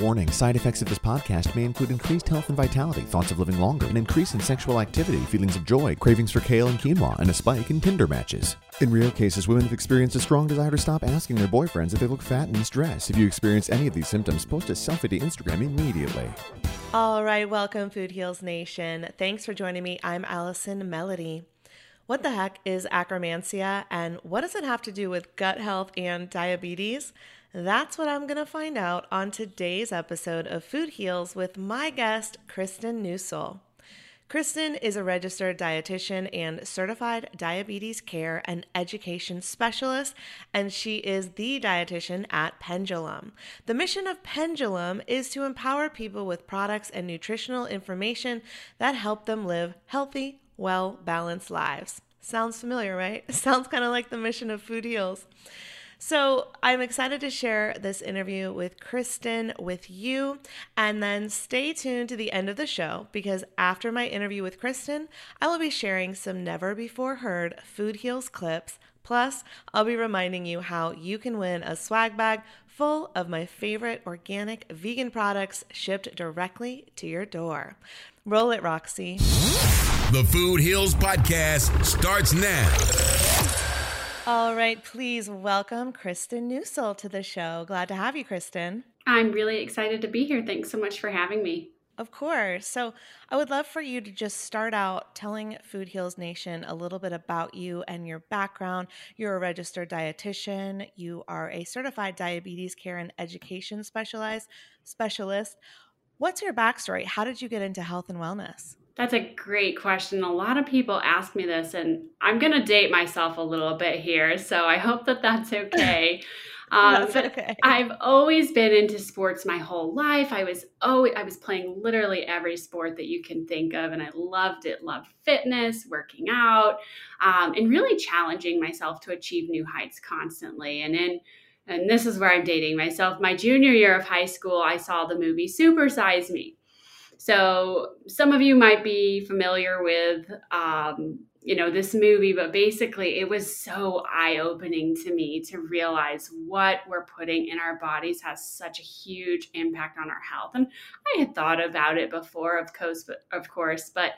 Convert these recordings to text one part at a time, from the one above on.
Warning side effects of this podcast may include increased health and vitality, thoughts of living longer, an increase in sexual activity, feelings of joy, cravings for kale and quinoa, and a spike in Tinder matches. In rare cases, women have experienced a strong desire to stop asking their boyfriends if they look fat and in stress. If you experience any of these symptoms, post a selfie to Instagram immediately. All right, welcome, Food Heals Nation. Thanks for joining me. I'm Allison Melody. What the heck is Akkermansia, and what does it have to do with gut health and diabetes? That's what I'm going to find out on today's episode of Food Heals with my guest, Kristin Neusel. Kristin is a registered dietitian and certified diabetes care and education specialist, and she is the dietitian at Pendulum. The mission of Pendulum is to empower people with products and nutritional information that help them live healthy, well balanced lives. Sounds familiar, right? Sounds kind of like the mission of Food Heals. So I'm excited to share this interview with Kristin with you. And then stay tuned to the end of the show because after my interview with Kristin, I will be sharing some never before heard Food Heals clips. Plus, I'll be reminding you how you can win a swag bag full of my favorite organic vegan products shipped directly to your door. Roll it, Roxy. The Food Heals Podcast starts now. All right, please welcome Kristin Neusel to the show. Glad to have you, Kristin. I'm really excited to be here. Thanks so much for having me. Of course. So, I would love for you to just start out telling Food Heals Nation a little bit about you and your background. You're a registered dietitian, you are a certified diabetes care and education specialized specialist. What's your backstory? How did you get into health and wellness? That's a great question. A lot of people ask me this, and I'm going to date myself a little bit here, so I hope that that's okay. Um, that's okay. I've always been into sports my whole life. I was always I was playing literally every sport that you can think of, and I loved it. Loved fitness, working out, um, and really challenging myself to achieve new heights constantly. And in and this is where I'm dating myself. My junior year of high school, I saw the movie Super Size Me. So some of you might be familiar with, um, you know, this movie, but basically it was so eye opening to me to realize what we're putting in our bodies has such a huge impact on our health. And I had thought about it before, of course, but, of course, but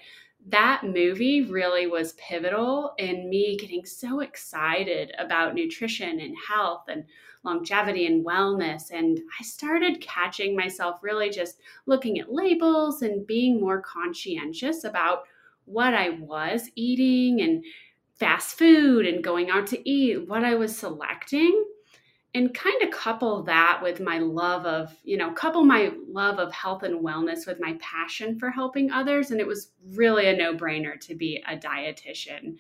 that movie really was pivotal in me getting so excited about nutrition and health and longevity and wellness. And I started catching myself really just looking at labels and being more conscientious about what I was eating and fast food and going out to eat, what I was selecting. And kind of couple that with my love of, you know, couple my love of health and wellness with my passion for helping others. And it was really a no brainer to be a dietitian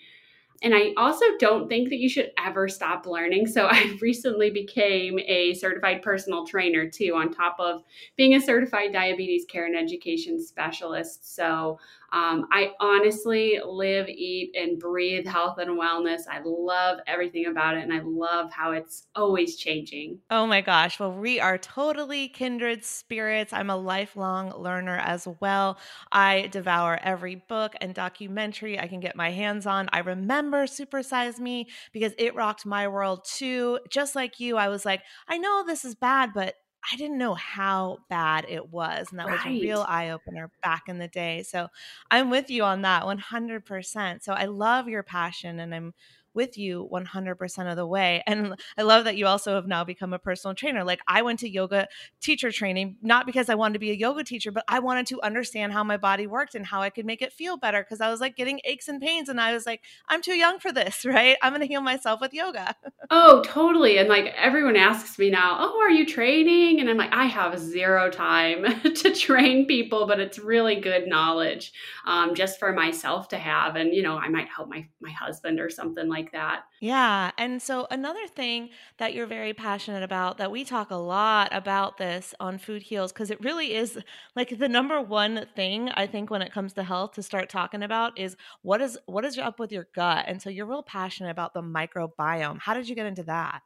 and I also don't think that you should ever stop learning. So I recently became a certified personal trainer too, on top of being a certified diabetes care and education specialist. So um, I honestly live, eat, and breathe health and wellness. I love everything about it, and I love how it's always changing. Oh my gosh. Well, we are totally kindred spirits. I'm a lifelong learner as well. I devour every book and documentary I can get my hands on. I remember Super Size Me because it rocked my world too. Just like you, I was like, I know this is bad, but I didn't know how bad it was. And that right. was a real eye opener back in the day. So I'm with you on that 100%. So I love your passion and I'm with you 100% of the way. And I love that you also have now become a personal trainer. Like I went to yoga teacher training, not because I wanted to be a yoga teacher, but I wanted to understand how my body worked and how I could make it feel better because I was like getting aches and pains. And I was like, I'm too young for this, right? I'm going to heal myself with yoga. oh, totally. And like everyone asks me now, oh, are you training? And I'm like, I have zero time to train people, but it's really good knowledge um, just for myself to have. And, you know, I might help my, my husband or something like like that. Yeah. And so, another thing that you're very passionate about, that we talk a lot about this on Food Heals, because it really is like the number one thing I think when it comes to health to start talking about is what is what is up with your gut. And so, you're real passionate about the microbiome. How did you get into that?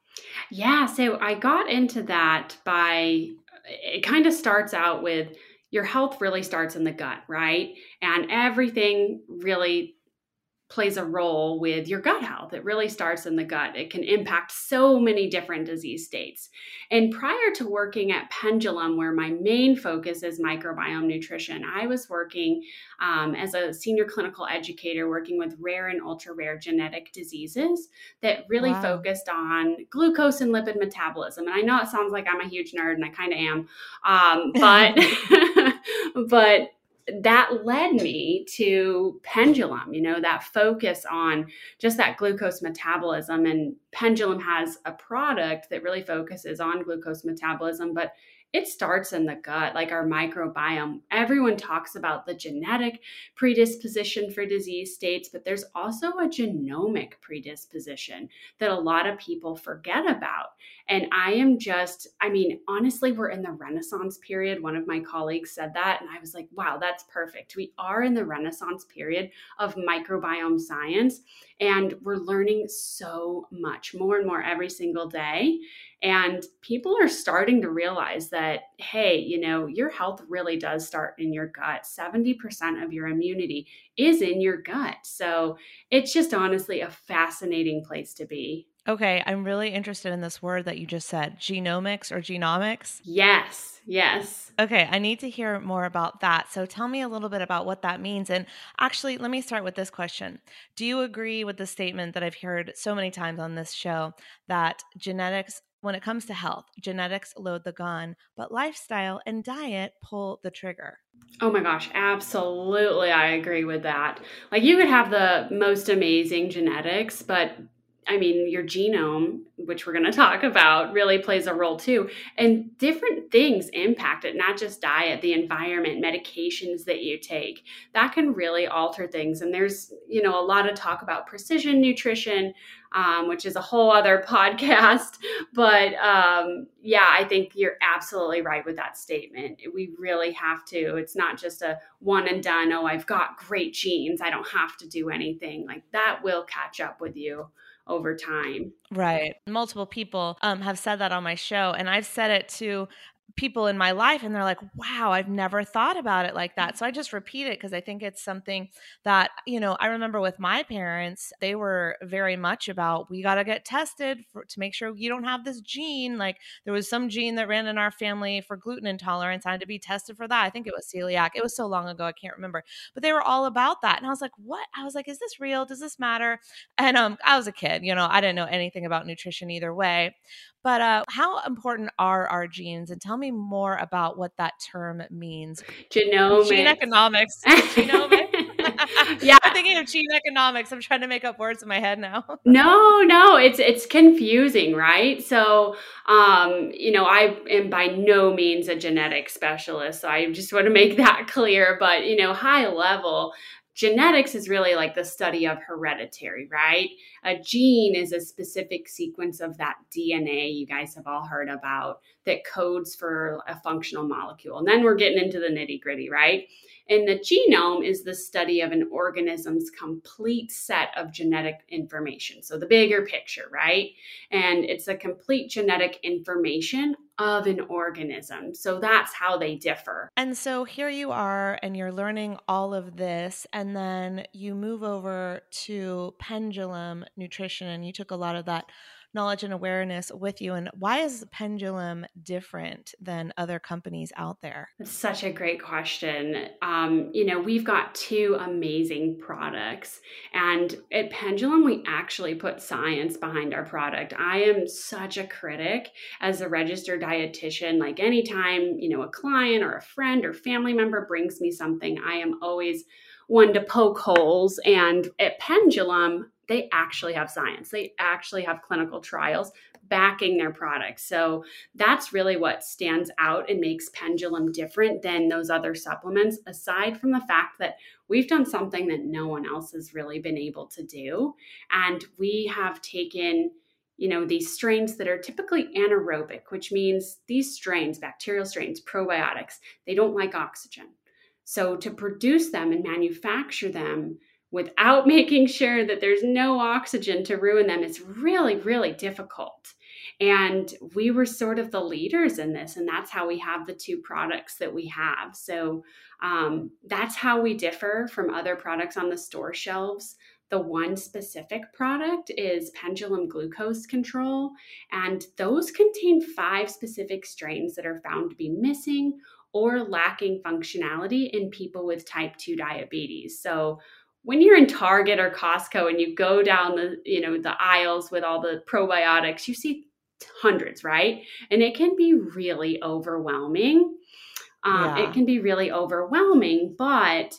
Yeah. So, I got into that by it kind of starts out with your health really starts in the gut, right? And everything really plays a role with your gut health. It really starts in the gut. It can impact so many different disease states. And prior to working at Pendulum, where my main focus is microbiome nutrition, I was working um, as a senior clinical educator working with rare and ultra rare genetic diseases that really wow. focused on glucose and lipid metabolism. And I know it sounds like I'm a huge nerd, and I kind of am, um, but but that led me to pendulum you know that focus on just that glucose metabolism. And pendulum has a product that really focuses on glucose metabolism but it starts in the gut, like our microbiome. Everyone talks about the genetic predisposition for disease states, but there's also a genomic predisposition that a lot of people forget about. And I am just, I mean, honestly, we're in the Renaissance period. One of my colleagues said that, and I was like, wow, that's perfect. We are in the Renaissance period of microbiome science, and we're learning so much more and more every single day. And people are starting to realize that, hey, you know, your health really does start in your gut. 70% of your immunity is in your gut. So it's just honestly a fascinating place to be. Okay, I'm really interested in this word that you just said genomics or genomics. Yes, yes. Okay, I need to hear more about that. So tell me a little bit about what that means. And actually, let me start with this question Do you agree with the statement that I've heard so many times on this show that genetics when it comes to health, genetics load the gun, but lifestyle and diet pull the trigger. Oh my gosh, absolutely. I agree with that. Like, you could have the most amazing genetics, but I mean, your genome, which we're going to talk about, really plays a role too. And different things impact it, not just diet, the environment, medications that you take. That can really alter things. And there's, you know, a lot of talk about precision nutrition, um, which is a whole other podcast. But um, yeah, I think you're absolutely right with that statement. We really have to. It's not just a one and done, oh, I've got great genes. I don't have to do anything. Like that will catch up with you over time. Right. Multiple people um, have said that on my show, and I've said it to people in my life and they're like wow i've never thought about it like that. So i just repeat it because i think it's something that you know i remember with my parents they were very much about we got to get tested for, to make sure you don't have this gene like there was some gene that ran in our family for gluten intolerance i had to be tested for that i think it was celiac it was so long ago i can't remember but they were all about that and i was like what? I was like is this real? Does this matter? And um i was a kid you know i didn't know anything about nutrition either way but uh, how important are our genes? And tell me more about what that term means. Genomics. Gene economics. Genomics. yeah. I'm thinking of gene economics. I'm trying to make up words in my head now. no, no, it's it's confusing, right? So um, you know, I am by no means a genetic specialist. So I just want to make that clear. But you know, high level, genetics is really like the study of hereditary, right? A gene is a specific sequence of that DNA you guys have all heard about that codes for a functional molecule. And then we're getting into the nitty gritty, right? And the genome is the study of an organism's complete set of genetic information. So the bigger picture, right? And it's a complete genetic information of an organism. So that's how they differ. And so here you are, and you're learning all of this, and then you move over to pendulum nutrition, and you took a lot of that knowledge and awareness with you and why is pendulum different than other companies out there? That's such a great question. Um, you know we've got two amazing products and at pendulum we actually put science behind our product. I am such a critic as a registered dietitian like anytime you know a client or a friend or family member brings me something i am always one to poke holes and at pendulum they actually have science. They actually have clinical trials backing their products. So that's really what stands out and makes Pendulum different than those other supplements, aside from the fact that we've done something that no one else has really been able to do. And we have taken you know these strains that are typically anaerobic which means these strains bacterial strains probiotics they don't like oxygen so to produce them and manufacture them without making sure that there's no oxygen to ruin them is really, really difficult. And we were sort of the leaders in this, and that's how we have the two products that we have. So um, that's how we differ from other products on the store shelves. the one specific product is pendulum glucose control, and those contain five specific strains that are found to be missing or lacking functionality in people with type 2 diabetes. So when you're in Target or Costco and you go down the, you know, the aisles with all the probiotics, you see hundreds, right? And it can be really overwhelming. Um, yeah. It can be really overwhelming, but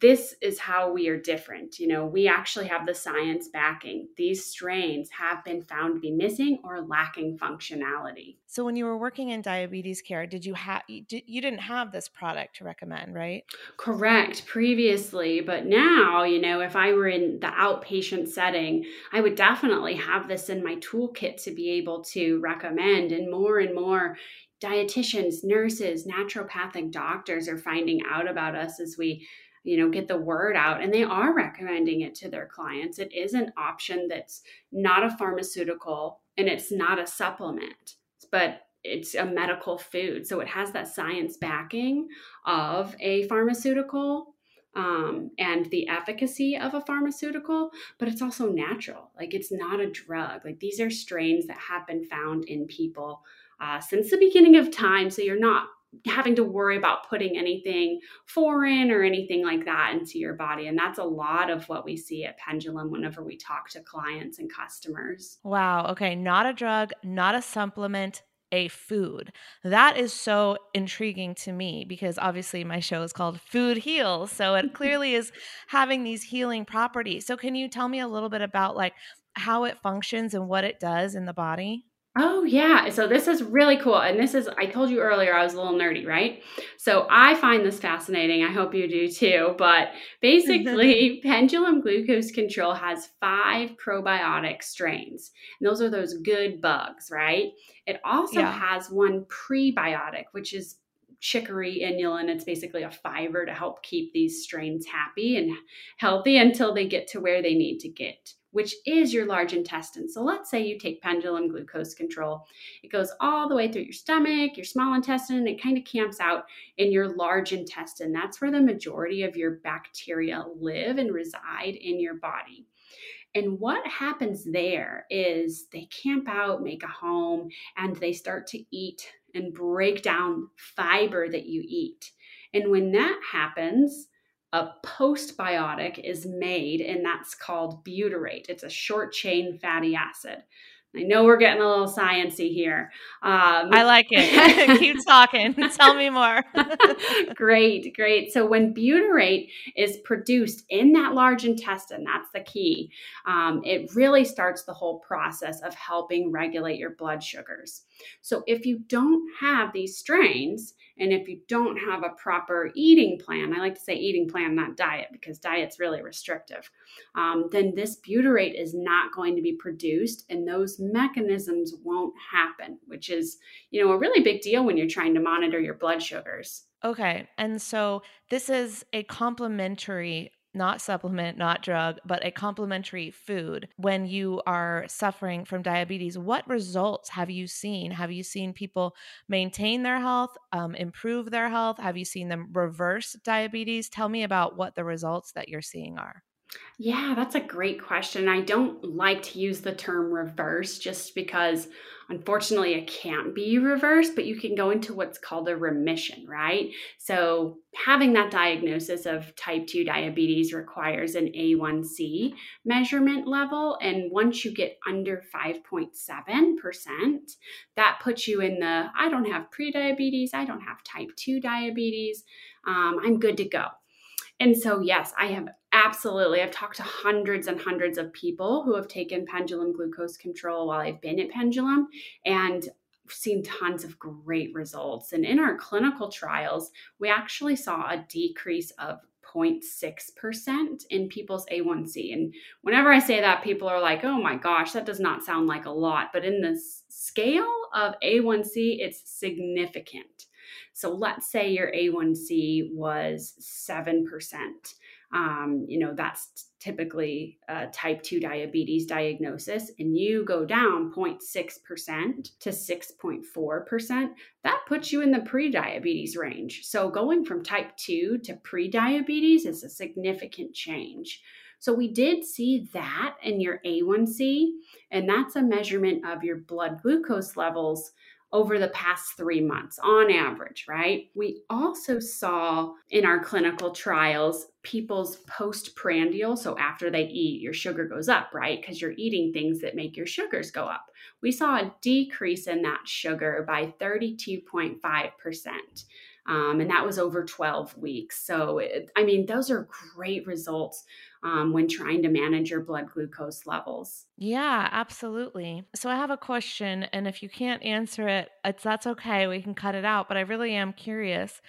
this is how we are different. You know, we actually have the science backing. These strains have been found to be missing or lacking functionality. So when you were working in diabetes care, did you have you didn't have this product to recommend, right? Correct, previously, but now, you know, if I were in the outpatient setting, I would definitely have this in my toolkit to be able to recommend and more and more dietitians, nurses, naturopathic doctors are finding out about us as we you know get the word out and they are recommending it to their clients. It is an option that's not a pharmaceutical and it's not a supplement but it's a medical food. So it has that science backing of a pharmaceutical um, and the efficacy of a pharmaceutical but it's also natural. Like it's not a drug. Like these are strains that have been found in people uh, since the beginning of time so you're not having to worry about putting anything foreign or anything like that into your body. And that's a lot of what we see at Pendulum whenever we talk to clients and customers. Wow. Okay. Not a drug, not a supplement, a food. That is so intriguing to me because obviously my show is called Food Heals. So it clearly is having these healing properties. So can you tell me a little bit about like how it functions and what it does in the body? Oh, yeah. So this is really cool. And this is, I told you earlier, I was a little nerdy, right? So I find this fascinating. I hope you do too. But basically, pendulum glucose control has five probiotic strains. And those are those good bugs, right? It also yeah. has one prebiotic, which is chicory inulin. It's basically a fiber to help keep these strains happy and healthy until they get to where they need to get which is your large intestine. So let's say you take pendulum glucose control. It goes all the way through your stomach, your small intestine, and it kind of camps out in your large intestine. That's where the majority of your bacteria live and reside in your body. And what happens there is they camp out, make a home, and they start to eat and break down fiber that you eat. And when that happens, a postbiotic is made, and that's called butyrate. It's a short chain fatty acid. I know we're getting a little sciency here. Um, I like it. Keep talking. Tell me more. great, great. So when butyrate is produced in that large intestine, that's the key. Um, it really starts the whole process of helping regulate your blood sugars. So if you don't have these strains, and if you don't have a proper eating plan, I like to say eating plan, not diet, because diet's really restrictive, um, then this butyrate is not going to be produced, and those mechanisms won't happen, which is, you know, a really big deal when you're trying to monitor your blood sugars. Okay. And so this is a complementary not supplement, not drug, but a complementary food when you are suffering from diabetes. What results have you seen? Have you seen people maintain their health, um, improve their health? Have you seen them reverse diabetes? Tell me about what the results that you're seeing are. Yeah, that's a great question. I don't like to use the term reverse just because unfortunately it can't be reversed, but you can go into what's called a remission, right? So, having that diagnosis of type 2 diabetes requires an A1C measurement level. And once you get under 5.7%, that puts you in the I don't have prediabetes, I don't have type 2 diabetes, um, I'm good to go. And so, yes, I have absolutely, I've talked to hundreds and hundreds of people who have taken pendulum glucose control while I've been at Pendulum and seen tons of great results. And in our clinical trials, we actually saw a decrease of 0.6% in people's A1C. And whenever I say that, people are like, oh my gosh, that does not sound like a lot. But in the scale of A1C, it's significant. So let's say your A1C was 7%. Um, you know, that's typically a type 2 diabetes diagnosis, and you go down 0.6% to 6.4%, that puts you in the prediabetes range. So going from type 2 to prediabetes is a significant change. So we did see that in your A1C, and that's a measurement of your blood glucose levels over the past three months on average, right? We also saw in our clinical trials people's postprandial, so after they eat, your sugar goes up, right? Because you're eating things that make your sugars go up. We saw a decrease in that sugar by 32.5%. Um, and that was over 12 weeks. So, it, I mean, those are great results um, when trying to manage your blood glucose levels. Yeah, absolutely. So I have a question, and if you can't answer it, it's that's okay. We can cut it out. But I really am curious.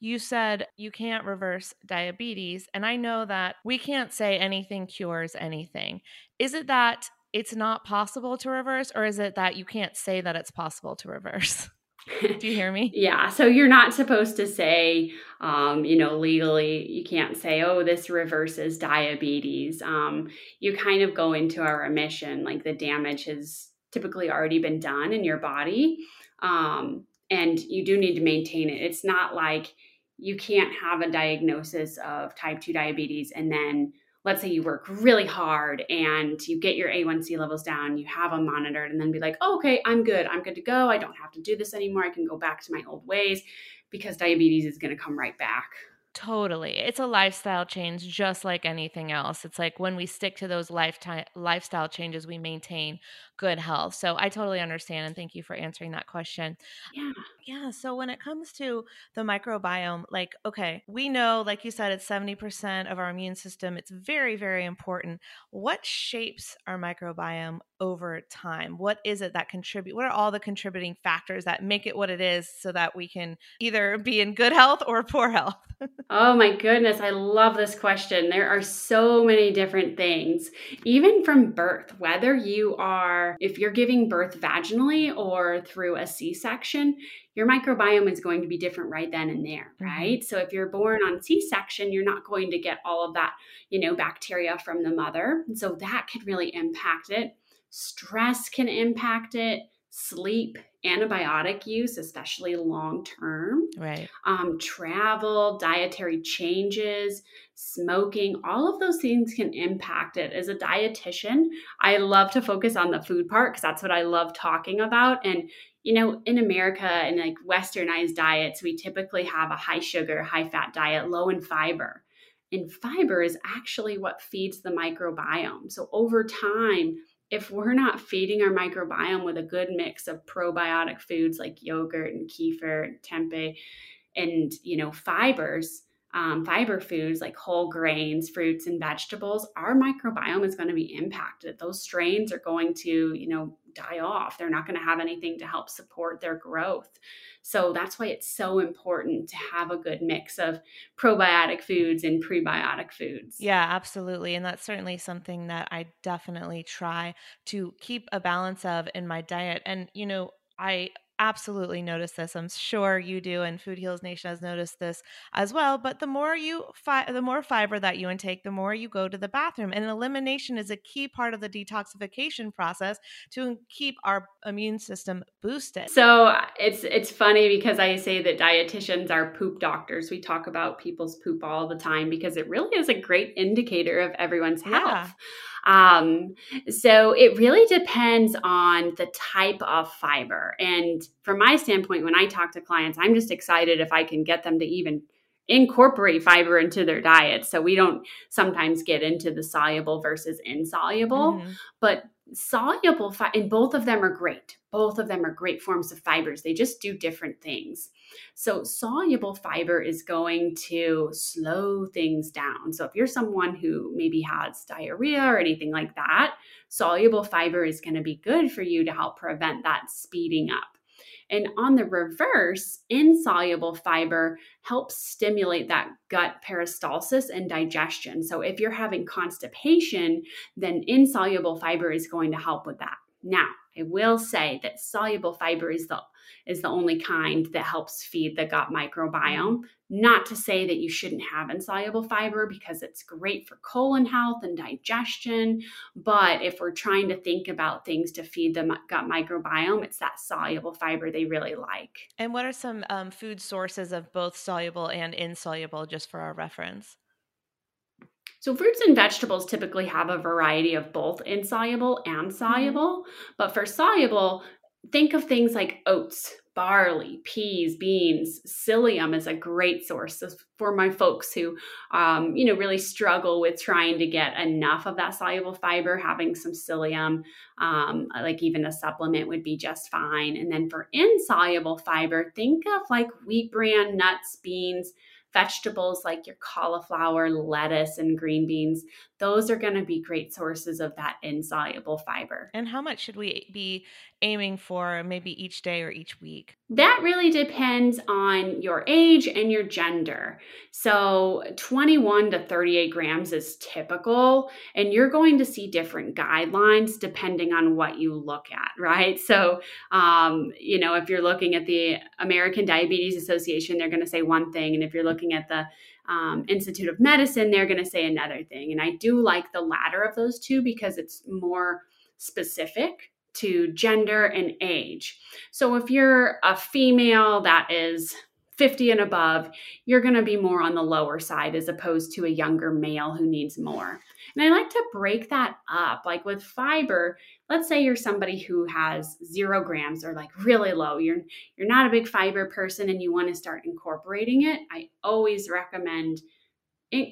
You said you can't reverse diabetes, and I know that we can't say anything cures anything. Is it that it's not possible to reverse, or is it that you can't say that it's possible to reverse? Do you hear me? yeah. So you're not supposed to say, um, you know, legally, you can't say, oh, this reverses diabetes. Um, you kind of go into a remission, like the damage has typically already been done in your body. Um, and you do need to maintain it. It's not like you can't have a diagnosis of type 2 diabetes and then let's say you work really hard and you get your A1C levels down, you have them monitored, and then be like, oh, okay, I'm good. I'm good to go. I don't have to do this anymore. I can go back to my old ways because diabetes is going to come right back. Totally. It's a lifestyle change just like anything else. It's like when we stick to those lifetime lifestyle changes, we maintain good health. So I totally understand and thank you for answering that question. Yeah. Yeah. So when it comes to the microbiome, like, okay, we know, like you said, it's 70% of our immune system. It's very, very important. What shapes our microbiome over time? What is it that contribute? What are all the contributing factors that make it what it is so that we can either be in good health or poor health? oh my goodness. I love this question. There are so many different things, even from birth, whether you are if you're giving birth vaginally or through a C section, your microbiome is going to be different right then and there, mm-hmm. right? So if you're born on C section, you're not going to get all of that, you know, bacteria from the mother. So that can really impact it. Stress can impact it sleep, antibiotic use, especially long term, right? Um, travel, dietary changes, smoking, all of those things can impact it. As a dietitian, I love to focus on the food part because that's what I love talking about. And you know, in America and like westernized diets, we typically have a high sugar, high fat diet, low in fiber. And fiber is actually what feeds the microbiome. So over time, if we're not feeding our microbiome with a good mix of probiotic foods like yogurt and kefir and tempeh and you know fibers um, fiber foods like whole grains fruits and vegetables our microbiome is going to be impacted. Those strains are going to you know die off they're not going to have anything to help support their growth so that's why it's so important to have a good mix of probiotic foods and prebiotic foods. Yeah, absolutely. And that's certainly something that I definitely try to keep a balance of in my diet. And, you know, I absolutely notice this. I'm sure you do, and Food Heals Nation has noticed this as well. But the more you fi- the more fiber that you intake, the more you go to the bathroom. And elimination is a key part of the detoxification process to keep our immune system boosted. So it's it's funny because I say that dietitians are poop doctors. We talk about people's poop all the time because it really is a great indicator of everyone's health. Yeah. Um, so it really depends on the type of fiber. And from my standpoint, when I talk to clients, I'm just excited if I can get them to even incorporate fiber into their diet. So we don't sometimes get into the soluble versus insoluble, mm-hmm. but soluble fi- and both of them are great. Both of them are great forms of fibers. They just do different things. So soluble fiber is going to slow things down. So if you're someone who maybe has diarrhea or anything like that soluble fiber is going to be good for you to help prevent that speeding up and on the reverse, insoluble fiber helps stimulate that gut peristalsis and digestion. So if you're having constipation, then insoluble fiber is going to help with that. Now, I will say that soluble fiber is the is the only kind that helps feed the gut microbiome. Not to say that you shouldn't have insoluble fiber because it's great for colon health and digestion. But if we're trying to think about things to feed the gut microbiome, it's that soluble fiber they really like. And what are some um, food sources of both soluble and insoluble, just for our reference? So, fruits and vegetables typically have a variety of both insoluble and soluble. Mm-hmm. But for soluble, think of things like oats, barley, peas, beans. Psyllium is a great source for my folks who, um, you know, really struggle with trying to get enough of that soluble fiber. Having some psyllium, um, like even a supplement, would be just fine. And then for insoluble fiber, think of like wheat bran, nuts, beans vegetables like your cauliflower, lettuce, and green beans, those are going to be great sources of that insoluble fiber. And how much should we be aiming for maybe each day or each week? That really depends on your age and your gender. So, 21 to 38 grams is typical, and you're going to see different guidelines depending on what you look at, right? So, um, you know, if you're looking at the American Diabetes Association, they're going to say one thing, and if you're looking at the um, Institute of Medicine, they're going to say another thing. And I do like the latter of those two because it's more specific to gender and age. So if you're a female that is 50 and above, you're going to be more on the lower side as opposed to a younger male who needs more. And I like to break that up. Like with fiber, let's say you're somebody who has 0 grams or like really low. You're you're not a big fiber person and you want to start incorporating it. I always recommend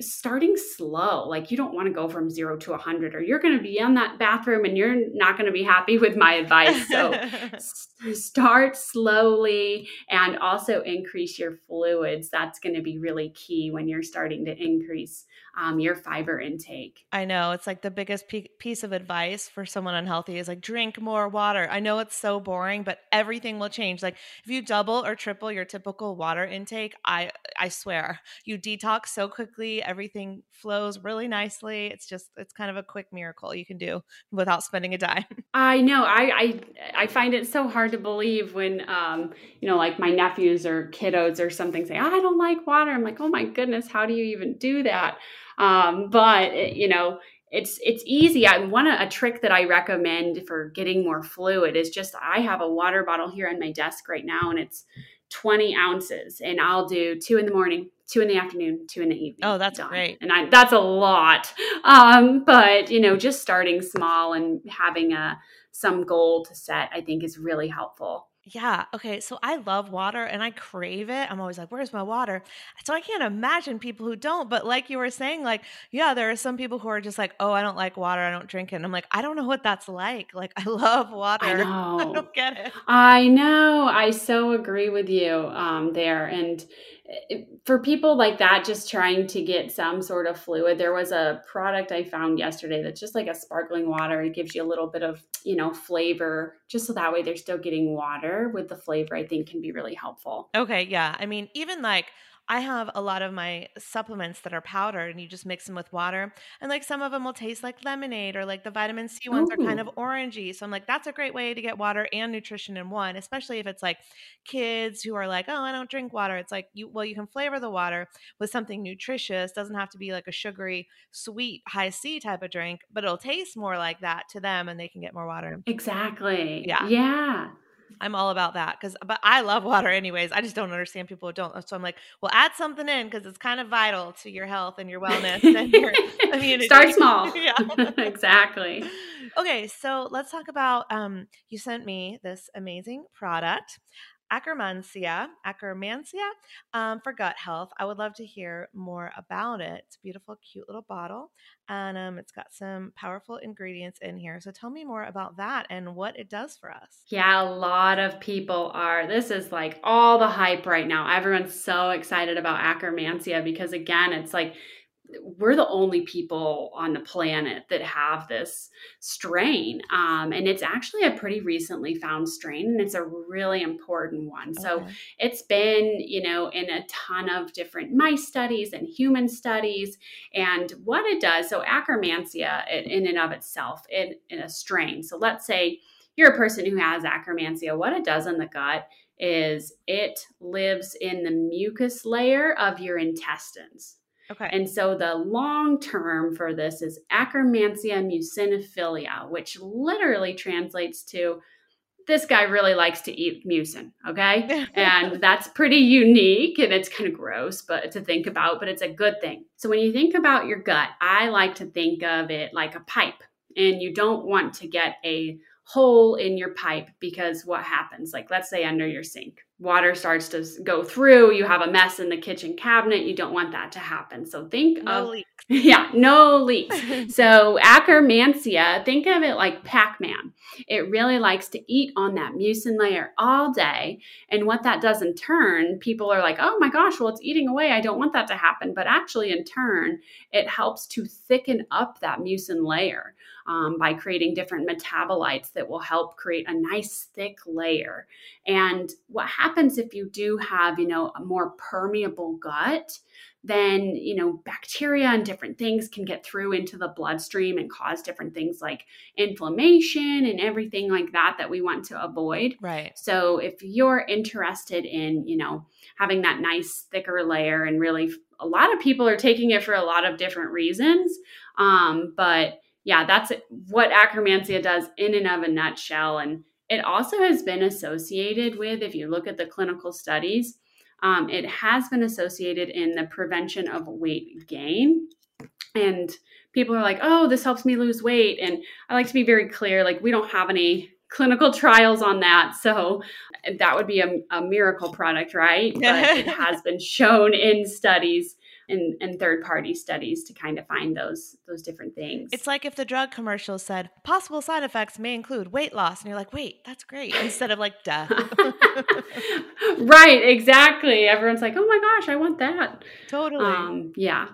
starting slow like you don't want to go from 0 to 100 or you're going to be in that bathroom and you're not going to be happy with my advice. So start slowly and also increase your fluids. That's going to be really key when you're starting to increase um, your fiber intake. I know it's like the biggest piece of advice for someone unhealthy is like drink more water. I know it's so boring but everything will change. Like if you double or triple your typical water intake i i swear you detox so quickly everything flows really nicely. It's just it's kind of a quick miracle you can do without spending a dime. I know. I I, I find it so hard to believe when um, you know, like my nephews or kiddos or something say, I don't like water. I'm like, oh my goodness, how do you even do that? Um, but it, you know, it's it's easy. I one a trick that I recommend for getting more fluid is just I have a water bottle here on my desk right now, and it's 20 ounces, and I'll do two in the morning, two in the afternoon, two in the evening. Oh, that's done. great. And I, that's a lot. Um, but you know, just starting small and having a some goal to set, I think is really helpful. Yeah. Okay. So I love water and I crave it. I'm always like, where's my water? So I can't imagine people who don't. But like you were saying, like, yeah, there are some people who are just like, oh, I don't like water. I don't drink it. And I'm like, I don't know what that's like. Like, I love water. I, know. I don't get it. I know. I so agree with you um, there. And for people like that just trying to get some sort of fluid there was a product i found yesterday that's just like a sparkling water. It gives you a little bit of you know flavor just so that way they're still getting water with the flavor i think can be really helpful. Okay yeah i mean even like I have a lot of my supplements that are powdered and you just mix them with water. And like some of them will taste like lemonade or like the vitamin C ones Ooh. are kind of orangey. So I'm like, that's a great way to get water and nutrition in one, especially if it's like kids who are like, oh, I don't drink water. It's like, you, well, you can flavor the water with something nutritious. Doesn't have to be like a sugary, sweet, Hi-C type of drink, but it'll taste more like that to them and they can get more water. Exactly. Yeah. Yeah. I'm all about that because, but I love water anyways. I just don't understand people who don't. So I'm like, well, add something in because it's kind of vital to your health and your wellness and your immunity. Start small. yeah, exactly. Okay, so let's talk about. Um, you sent me this amazing product. Akkermansia, acromancia um, for gut health. I would love to hear more about it. It's a beautiful, cute little bottle, and um, it's got some powerful ingredients in here. So tell me more about that and what it does for us. Yeah, a lot of people are. This is like all the hype right now. Everyone's so excited about Akkermansia because, again, it's like we're the only people on the planet that have this strain. Um, and it's actually a pretty recently found strain, and it's a really important one. Okay. So it's been, you know, in a ton of different mice studies and human studies. And what it does, so Akkermansia in and of itself, in, in a strain. So let's say you're a person who has Akkermansia, what it does in the gut is it lives in the mucus layer of your intestines. Okay. And so the long term for this is Akkermansia muciniphila, which literally translates to this guy really likes to eat mucin, okay? and that's pretty unique and it's kind of gross, but to think about, but it's a good thing. So when you think about your gut, I like to think of it like a pipe, and you don't want to get a hole in your pipe because what happens? Like, let's say under your sink, water starts to go through, you have a mess in the kitchen cabinet, you don't want that to happen. So, think No of leaks. yeah, no leaks. so Akkermansia, think of it like Pac-Man. It really likes to eat on that mucin layer all day. And what that does in turn, people are like, oh my gosh, well, it's eating away. I don't want that to happen. But actually, in turn, it helps to thicken up that mucin layer um, by creating different metabolites that will help create a nice thick layer. And what happens if you do have, you know, a more permeable gut? then you know bacteria and different things can get through into the bloodstream and cause different things like inflammation and everything like that that we want to avoid Right. so if you're interested in you know having that nice thicker layer and really a lot of people are taking it for a lot of different reasons um, but yeah that's what Akkermansia does in and of a nutshell and it also has been associated with if you look at the clinical studies um, it has been associated in the prevention of weight gain. And people are like, oh, this helps me lose weight. And I like to be very clear like, we don't have any clinical trials on that. So that would be a, a miracle product, right? But it has been shown in studies and, and third party studies to kind of find those those different things. It's like if the drug commercial said possible side effects may include weight loss, and you're like, wait, that's great, instead of like death. right, exactly. Everyone's like, oh my gosh, I want that. totally. Um, yeah.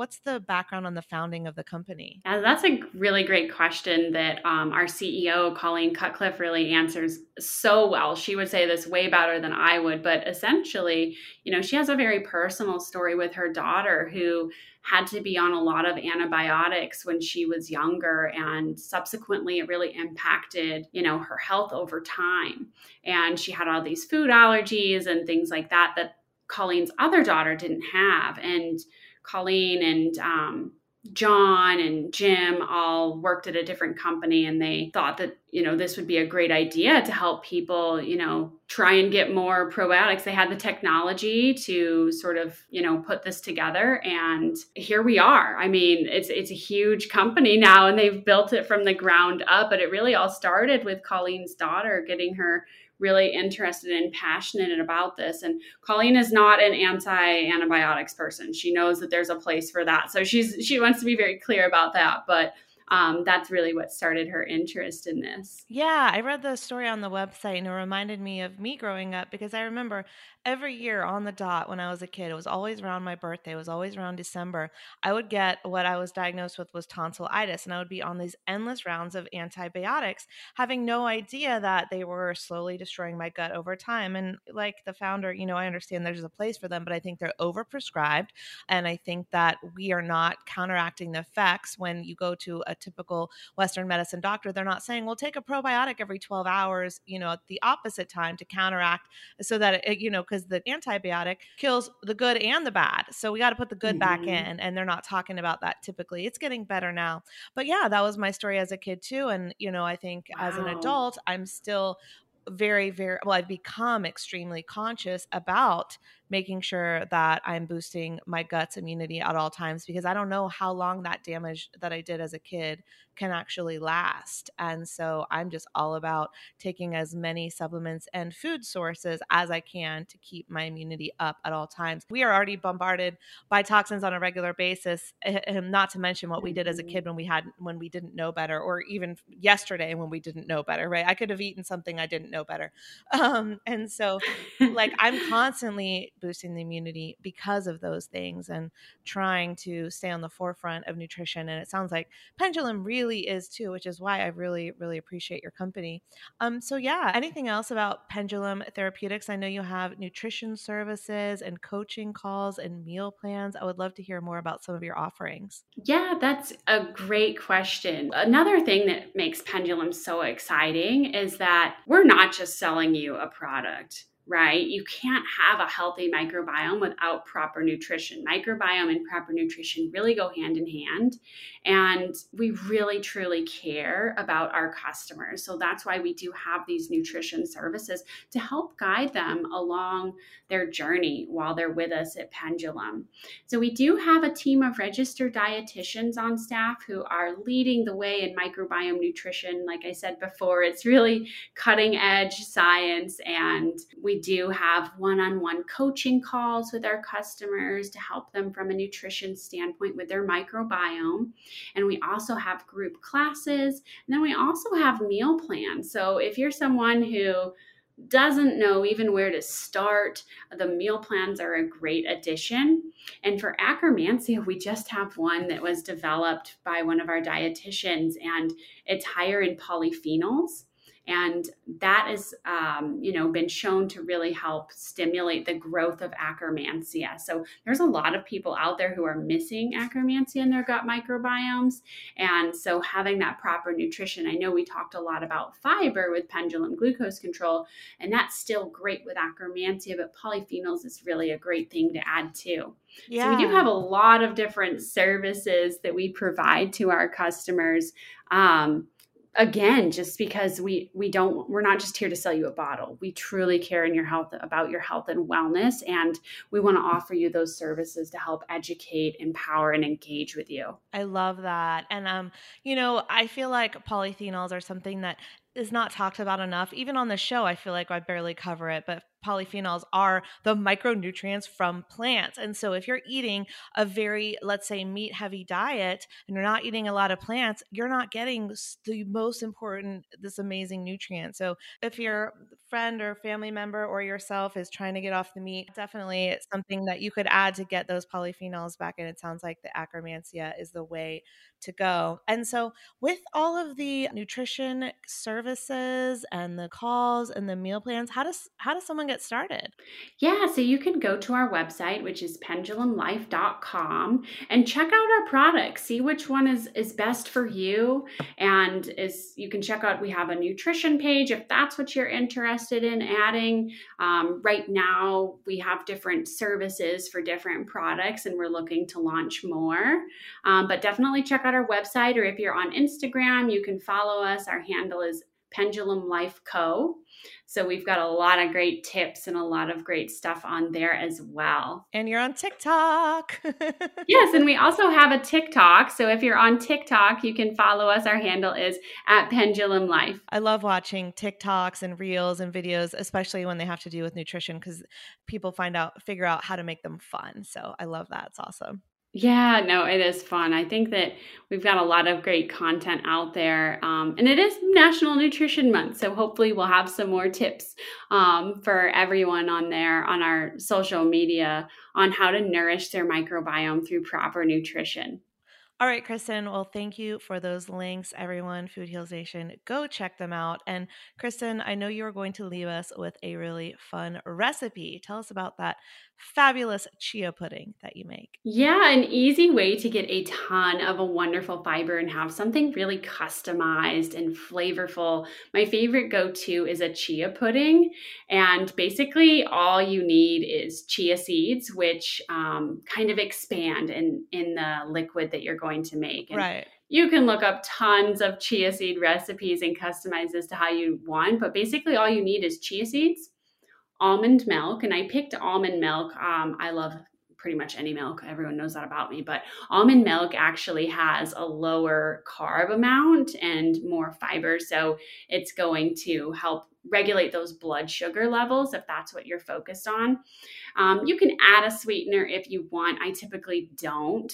What's the background on the founding of the company? Yeah, that's a really great question that um, our CEO, Colleen Cutcliffe, really answers so well. She would say this way better than I would, but essentially, you know, she has a very personal story with her daughter who had to be on a lot of antibiotics when she was younger and subsequently it really impacted you know her health over time and she had all these food allergies and things like that that colleen's other daughter didn't have and Colleen and um, John and Jim all worked at a different company and they thought that, you know, this would be a great idea to help people, you know, try and get more probiotics. They had the technology to sort of, you know, put this together and here we are. I mean, it's it's a huge company now and they've built it from the ground up, but it really all started with Colleen's daughter getting her really interested and passionate about this. And Colleen is not an anti-antibiotics person. She knows that there's a place for that. So she's she wants to be very clear about that. But um, that's really what started her interest in this. Yeah, I read the story on the website and it reminded me of me growing up because I remember every year on the dot when I was a kid, it was always around my birthday, it was always around December. I would get what I was diagnosed with was tonsillitis, and I would be on these endless rounds of antibiotics, having no idea that they were slowly destroying my gut over time. And like the founder, you know, I understand there's a place for them, but I think they're overprescribed. And I think that we are not counteracting the effects when you go to a typical Western medicine doctor. They're not saying, well, take a probiotic every 12 hours, you know, at the opposite time to counteract so that it, you know, because the antibiotic kills the good and the bad. So we got to put the good back Mhm. in. And they're not talking about that typically. It's getting better now. But yeah, that was my story as a kid too. And, you know, I think as an adult, I'm still very, very well, I've become extremely conscious about making sure that I'm boosting my gut's immunity at all times because I don't know how long that damage that I did as a kid can actually last. And so I'm just all about taking as many supplements and food sources as I can to keep my immunity up at all times. We are already bombarded by toxins on a regular basis, eh, eh, not to mention what we did as a Mhm. kid when we had when we didn't know better or even yesterday when we didn't know better, right? I could have eaten something I didn't know better. Um and so like I'm constantly boosting the immunity because of those things and trying to stay on the forefront of nutrition. And it sounds like Pendulum really is too, which is why I really, really appreciate your company. Um, so yeah, anything else about Pendulum Therapeutics? I know you have nutrition services and coaching calls and meal plans. I would love to hear more about some of your offerings. Yeah, that's a great question. Another thing that makes Pendulum so exciting is that we're not just selling you a product. Right? You can't have a healthy microbiome without proper nutrition. Microbiome and proper nutrition really go hand in hand. And we really truly care about our customers. So that's why we do have these nutrition services to help guide them along their journey while they're with us at Pendulum. So we do have a team of registered dietitians on staff who are leading the way in microbiome nutrition. Like I said before, it's really cutting edge science and we do have one on one coaching calls with our customers to help them from a nutrition standpoint with their microbiome. And we also have group classes. And then we also have meal plans. So if you're someone who doesn't know even where to start, the meal plans are a great addition. And for Akkermansia, we just have one that was developed by one of our dietitians, and it's higher in polyphenols and that has um, you know been shown to really help stimulate the growth of akkermansia so there's a lot of people out there who are missing akkermansia in their gut microbiomes and so having that proper nutrition i know we talked a lot about fiber with pendulum glucose control and that's still great with akkermansia but polyphenols is really a great thing to add too yeah. So we do have a lot of different services that we provide to our customers. Um, again just because we we don't we're not just here to sell you a bottle. We truly care in your health about your health and wellness and we want to offer you those services to help educate empower and engage with you. I love that. And um you know i feel like polyphenols are something that is not talked about enough. Even on the show, I feel like I barely cover it, but polyphenols are the micronutrients from plants. And so if you're eating a very, let's say, meat heavy diet and you're not eating a lot of plants, you're not getting the most important, this amazing nutrient. So if your friend or family member or yourself is trying to get off the meat, definitely it's something that you could add to get those polyphenols back. And it sounds like the Akkermansia is the way to go. And so, with all of the nutrition services and the calls and the meal plans, how does how does someone get started? Yeah, so you can go to our website, which is pendulumlife.com, and check out our products. See which one is is best for you, and is you can check out. We have a nutrition page if that's what you're interested in adding. Um, right now, we have different services for different products, and we're looking to launch more. Um, but definitely check out out our website or if you're on Instagram, you can follow us. Our handle is Pendulum Life Co. So we've got a lot of great tips and a lot of great stuff on there as well. And you're on TikTok. yes, and we also have a TikTok. So if you're on TikTok, you can follow us. Our handle is at Pendulum Life. I love watching TikToks and reels and videos, especially when they have to do with nutrition because people find out figure out how to make them fun. So I love that. It's awesome. Yeah, no, it is fun. I think that we've got a lot of great content out there. Um, and it is National Nutrition Month. So hopefully we'll have some more tips um, for everyone on there on our social media on how to nourish their microbiome through proper nutrition. All right, Kristin. Well, thank you for those links, everyone. Food Heals Nation, go check them out. And Kristin, I know you are going to leave us with a really fun recipe. Tell us about that fabulous chia pudding that you make. Yeah, an easy way to get a ton of a wonderful fiber and have something really customized and flavorful. My favorite go to is a chia pudding. And basically, all you need is chia seeds, which um, kind of expand in, in the liquid that you're going to make. And right you can look up tons of chia seed recipes and customize this to how you want but basically all you need is chia seeds almond milk, and I picked almond milk. Um, I love pretty much any milk. Everyone knows that about me. But almond milk actually has a lower carb amount and more fiber. So it's going to help regulate those blood sugar levels if that's what you're focused on. Um, you can add a sweetener if you want. I typically don't.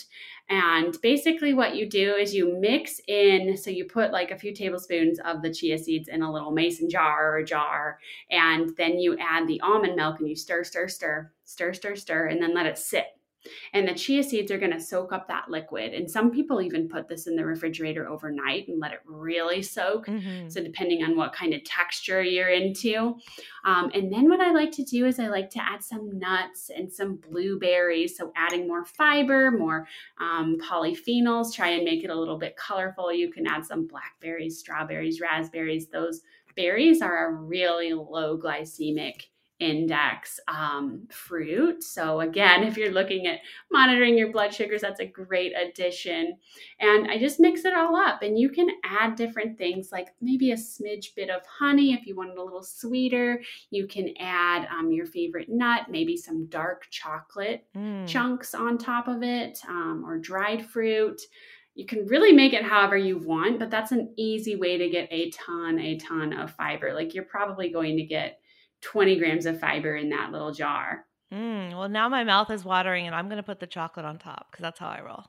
And basically, what you do is you mix in, so you put like a few tablespoons of the chia seeds in a little mason jar or jar, and then you add the almond milk and you stir, stir, stir, stir, stir, stir, and then let it sit and the chia seeds are going to soak up that liquid. And some people even put this in the refrigerator overnight and let it really soak. Mm-hmm. So, depending on what kind of texture you're into. Um, and then, what I like to do is I like to add some nuts and some blueberries. So, adding more fiber, more um, polyphenols, try and make it a little bit colorful. You can add some blackberries, strawberries, raspberries. Those berries are a really low glycemic index um, fruit. So, again, if you're looking at monitoring your blood sugars, that's a great addition. And I just mix it all up. And you can add different things like maybe a smidge bit of honey if you want it a little sweeter. You can add um, your favorite nut, maybe some dark chocolate mm. chunks on top of it, um, or dried fruit. You can really make it however you want, but that's an easy way to get a ton, a ton of fiber. Like you're probably going to get 20 grams of fiber in that little jar. Mm, well, now my mouth is watering, and I'm going to put the chocolate on top because that's how I roll.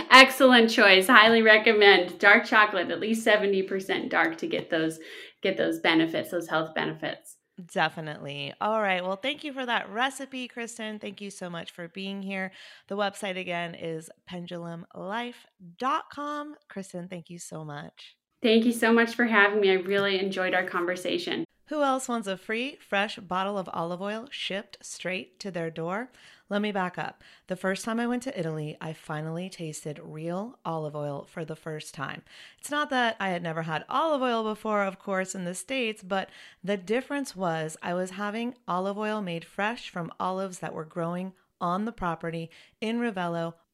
Excellent choice. Highly recommend dark chocolate, at least 70% dark to get those get those benefits, those health benefits. Definitely. All right. Well, thank you for that recipe, Kristin. Thank you so much for being here. The website again is pendulumlife.com. Kristin, thank you so much. Thank you so much for having me. I really enjoyed our conversation. Who else wants a free, fresh bottle of olive oil shipped straight to their door? Let me back up. The first time I went to Italy, I finally tasted real olive oil for the first time. It's not that I had never had olive oil before, of course, in the States, but the difference was I was having olive oil made fresh from olives that were growing on the property in Ravello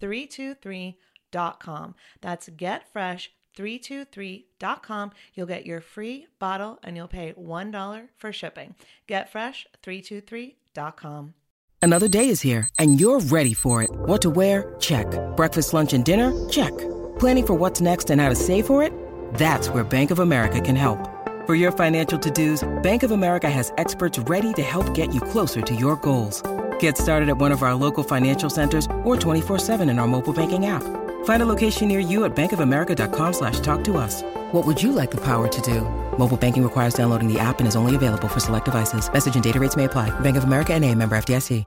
323.com. That's getfresh323.com. You'll get your free bottle and you'll pay $1 for shipping. Getfresh323.com. Another day is here and you're ready for it. What to wear? Check. Breakfast, lunch, and dinner? Check. Planning for what's next and how to save for it? That's where Bank of America can help. For your financial to dos, Bank of America has experts ready to help get you closer to your goals. Get started at one of our local financial centers or 24-7 in our mobile banking app. Find a location near you at bankofamerica.com slash talk to us. What would you like the power to do? Mobile banking requires downloading the app and is only available for select devices. Message and data rates may apply. Bank of America and a member FDIC.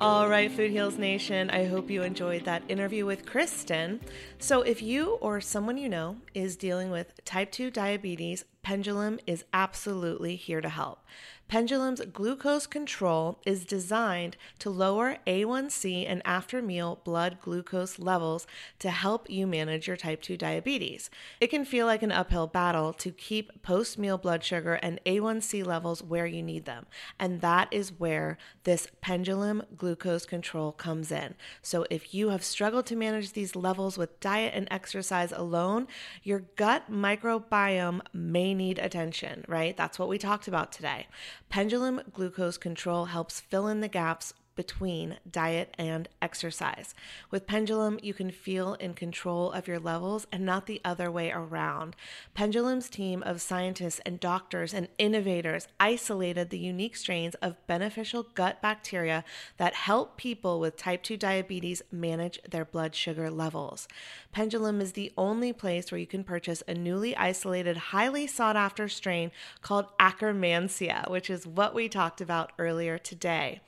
All right, Food Heals Nation, I hope you enjoyed that interview with Kristin. So, if you or someone you know is dealing with type 2 diabetes, Pendulum is absolutely here to help. Pendulum's glucose control is designed to lower A1C and after meal blood glucose levels to help you manage your type 2 diabetes. It can feel like an uphill battle to keep post meal blood sugar and A1C levels where you need them. And that is where this pendulum glucose control comes in. So if you have struggled to manage these levels with diet and exercise alone, your gut microbiome may need attention, right? That's what we talked about today. Pendulum glucose control helps fill in the gaps between diet and exercise. With Pendulum, you can feel in control of your levels and not the other way around. Pendulum's team of scientists and doctors and innovators isolated the unique strains of beneficial gut bacteria that help people with type 2 diabetes manage their blood sugar levels. Pendulum is the only place where you can purchase a newly isolated, highly sought after strain called Akkermansia, which is what we talked about earlier today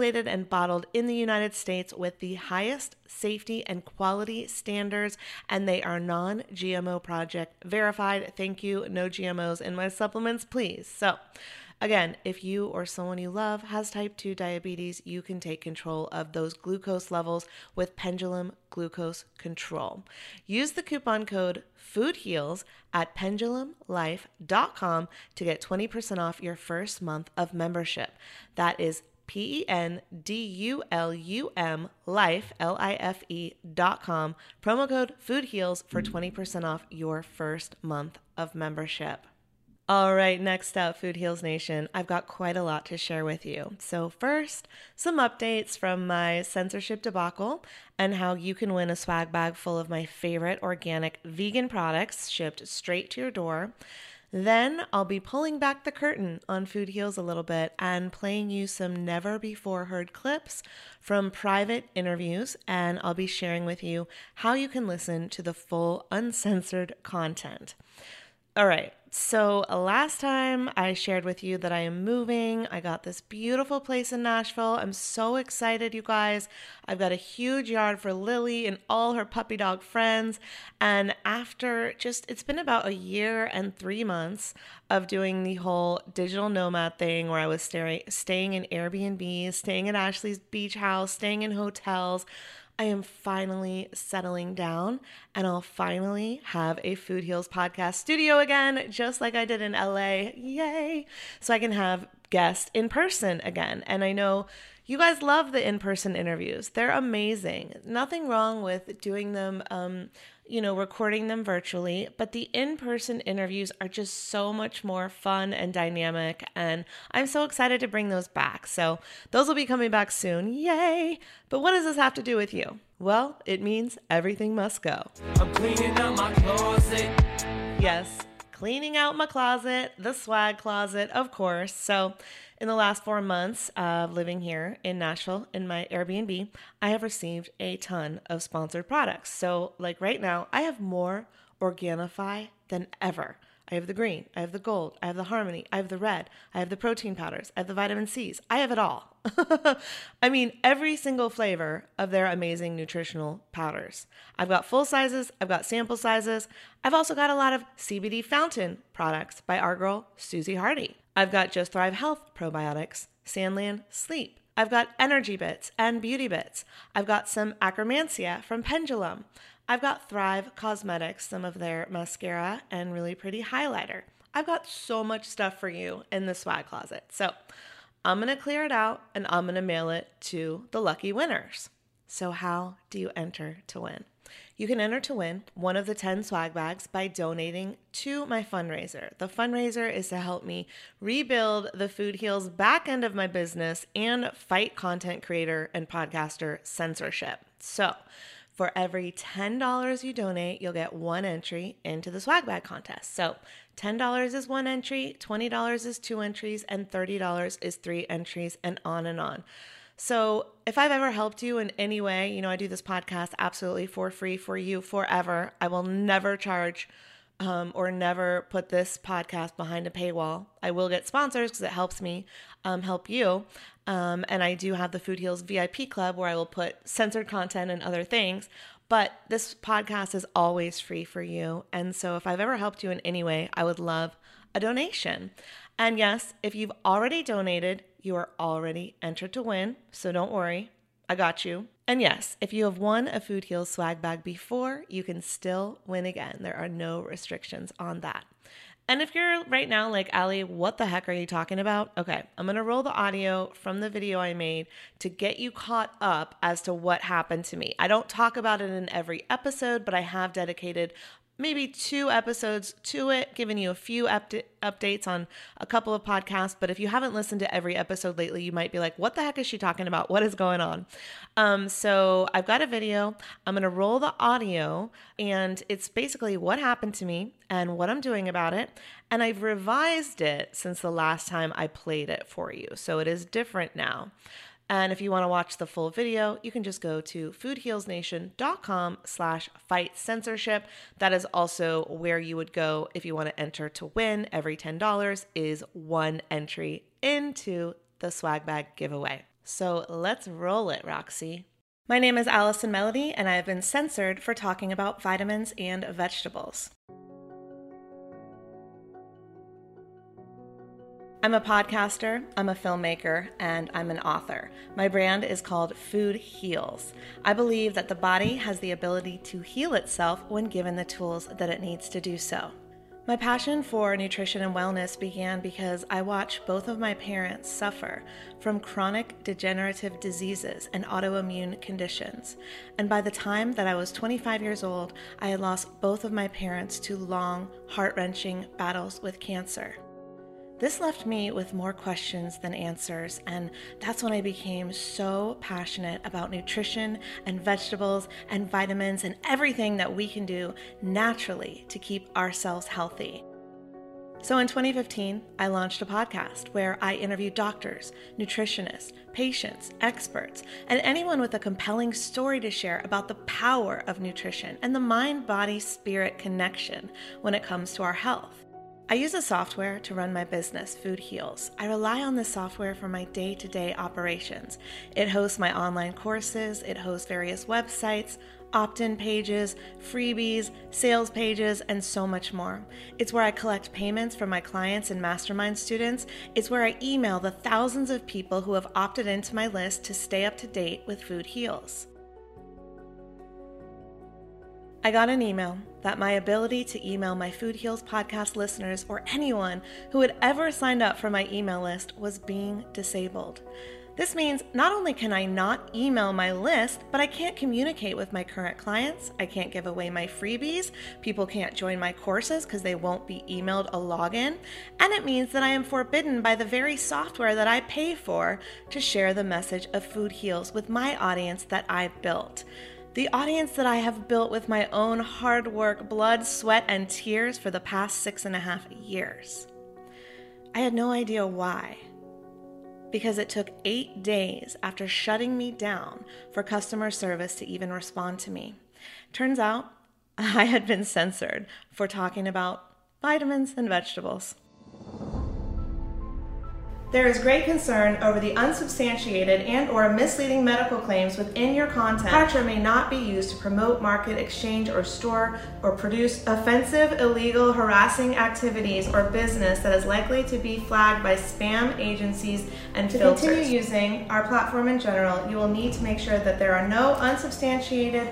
and bottled in the United States with the highest safety and quality standards, and they are non GMO project verified. Thank you. No GMOs in my supplements, please. So, Again, if you or someone you love has type 2 diabetes, you can take control of those glucose levels with Pendulum Glucose Control. Use the coupon code FOODHEALS at pendulumlife.com to get 20% off your first month of membership. That is P E N D U L U M life, L I F E dot com. Promo code Food Heals for 20% off your first month of membership. All right, next up, Food Heals Nation. I've got quite a lot to share with you. So, first, some updates from my censorship debacle and how you can win a swag bag full of my favorite organic vegan products shipped straight to your door. Then I'll be pulling back the curtain on Food Heals a little bit and playing you some never before heard clips from private interviews. And I'll be sharing with you how you can listen to the full uncensored content. All right. So, uh, last time I shared with you that I am moving. I got this beautiful place in Nashville. I'm so excited, you guys. I've got a huge yard for Lily and all her puppy dog friends. And after just, it's been about a year and three months of doing the whole digital nomad thing where I was stay- staying in Airbnbs, staying at Ashley's beach house, staying in hotels. I am finally settling down and I'll finally have a Food Heals podcast studio again, just like I did in LA. Yay! So I can have guests in person again. And I know you guys love the in person interviews, they're amazing. Nothing wrong with doing them. Um, you know, recording them virtually, but the in person interviews are just so much more fun and dynamic. And I'm so excited to bring those back. So those will be coming back soon. Yay! But what does this have to do with you? Well, it means everything must go. I'm cleaning out my closet. Yes, cleaning out my closet, the swag closet, of course. So, in the last four months of living here in Nashville in my Airbnb, I have received a ton of sponsored products. So, like right now, I have more Organifi than ever. I have the green, I have the gold, I have the harmony, I have the red, I have the protein powders, I have the vitamin C's. I have it all. I mean, every single flavor of their amazing nutritional powders. I've got full sizes, I've got sample sizes. I've also got a lot of CBD fountain products by our girl, Susie Hardy. I've got Just Thrive Health probiotics, Sandland Sleep. I've got Energy Bits and Beauty Bits. I've got some Akkermansia from Pendulum. I've got Thrive Cosmetics, some of their mascara and really pretty highlighter. I've got so much stuff for you in the swag closet. So I'm going to clear it out and I'm going to mail it to the lucky winners. So, how do you enter to win? You can enter to win one of the 10 swag bags by donating to my fundraiser. The fundraiser is to help me rebuild the Food Heals back end of my business and fight content creator and podcaster censorship. So, for every $10 you donate, you'll get one entry into the swag bag contest. So $10 is one entry, $20 is two entries, and $30 is three entries, and on and on. So, if I've ever helped you in any way, you know, I do this podcast absolutely for free for you forever. I will never charge um, or never put this podcast behind a paywall. I will get sponsors because it helps me um, help you. Um, and I do have the Food Heals VIP Club where I will put censored content and other things. But this podcast is always free for you. And so if I've ever helped you in any way, I would love a donation. And yes, if you've already donated, you are already entered to win. So don't worry, I got you. And yes, if you have won a Food Heals swag bag before, you can still win again. There are no restrictions on that. And if you're right now like, Ali, what the heck are you talking about? Okay, I'm gonna roll the audio from the video I made to get you caught up as to what happened to me. I don't talk about it in every episode, but I have dedicated maybe two episodes to it, giving you a few up- updates on a couple of podcasts. But if you haven't listened to every episode lately, you might be like, what the heck is she talking about? What is going on? Um, so I've got a video. I'm going to roll the audio, and it's basically what happened to me and what I'm doing about it. And I've revised it since the last time I played it for you. So it is different now. And if you want to watch the full video, you can just go to foodhealsnation.com slash fight censorship. That is also where you would go if you want to enter to win. Every $10 is one entry into the swag bag giveaway. So let's roll it, Roxy. My name is Allison Melody, and I have been censored for talking about vitamins and vegetables. I'm a podcaster, I'm a filmmaker, and I'm an author. My brand is called Food Heals. I believe that the body has the ability to heal itself when given the tools that it needs to do so. My passion for nutrition and wellness began because I watched both of my parents suffer from chronic degenerative diseases and autoimmune conditions. And by the time that I was 25 years old, I had lost both of my parents to long, heart wrenching battles with cancer. This left me with more questions than answers, and that's when I became so passionate about nutrition and vegetables and vitamins and everything that we can do naturally to keep ourselves healthy. So in 2015, I launched a podcast where I interview doctors, nutritionists, patients, experts, and anyone with a compelling story to share about the power of nutrition and the mind body spirit connection when it comes to our health. I use a software to run my business, Food Heals. I rely on this software for my day to day operations. It hosts my online courses, it hosts various websites, opt in pages, freebies, sales pages, and so much more. It's where I collect payments from my clients and mastermind students. It's where I email the thousands of people who have opted into my list to stay up to date with Food Heals. I got an email that my ability to email my Food Heals podcast listeners or anyone who had ever signed up for my email list was being disabled. This means not only can I not email my list, but I can't communicate with my current clients. I can't give away my freebies. People can't join my courses because they won't be emailed a login. And it means that I am forbidden by the very software that I pay for to share the message of Food Heals with my audience that I built. The audience that I have built with my own hard work, blood, sweat, and tears for the past six and a half years. I had no idea why. Because it took eight days after shutting me down for customer service to even respond to me. Turns out I had been censored for talking about vitamins and vegetables. There is great concern over the unsubstantiated and or misleading medical claims within your content. Kartra may not be used to promote, market, exchange, or store or produce offensive, illegal, harassing activities or business that is likely to be flagged by spam agencies and to filters. continue using our platform in general, you will need to make sure that there are no unsubstantiated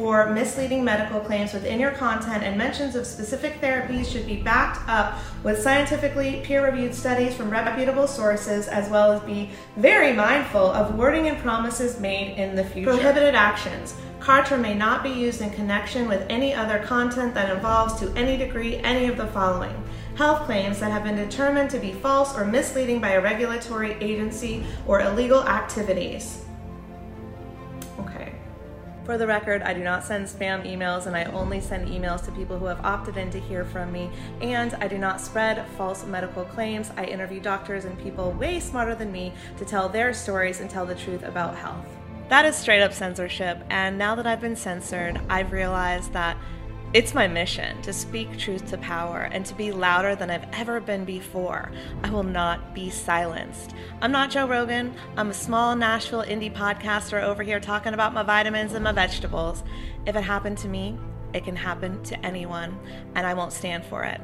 or misleading medical claims within your content and mentions of specific therapies should be backed up with scientifically peer reviewed studies from reputable sources, as well as be very mindful of wording and promises made in the future. Prohibited actions. Kartra may not be used in connection with any other content that involves to any degree any of the following health claims that have been determined to be false or misleading by a regulatory agency or illegal activities. For the record, I do not send spam emails and I only send emails to people who have opted in to hear from me. And I do not spread false medical claims. I interview doctors and people way smarter than me to tell their stories and tell the truth about health. That is straight up censorship. And now that I've been censored, I've realized that it's my mission to speak truth to power and to be louder than I've ever been before. I will not be silenced. I'm not Joe Rogan. I'm a small Nashville indie podcaster over here talking about my vitamins and my vegetables. If it happened to me, it can happen to anyone, and I won't stand for it.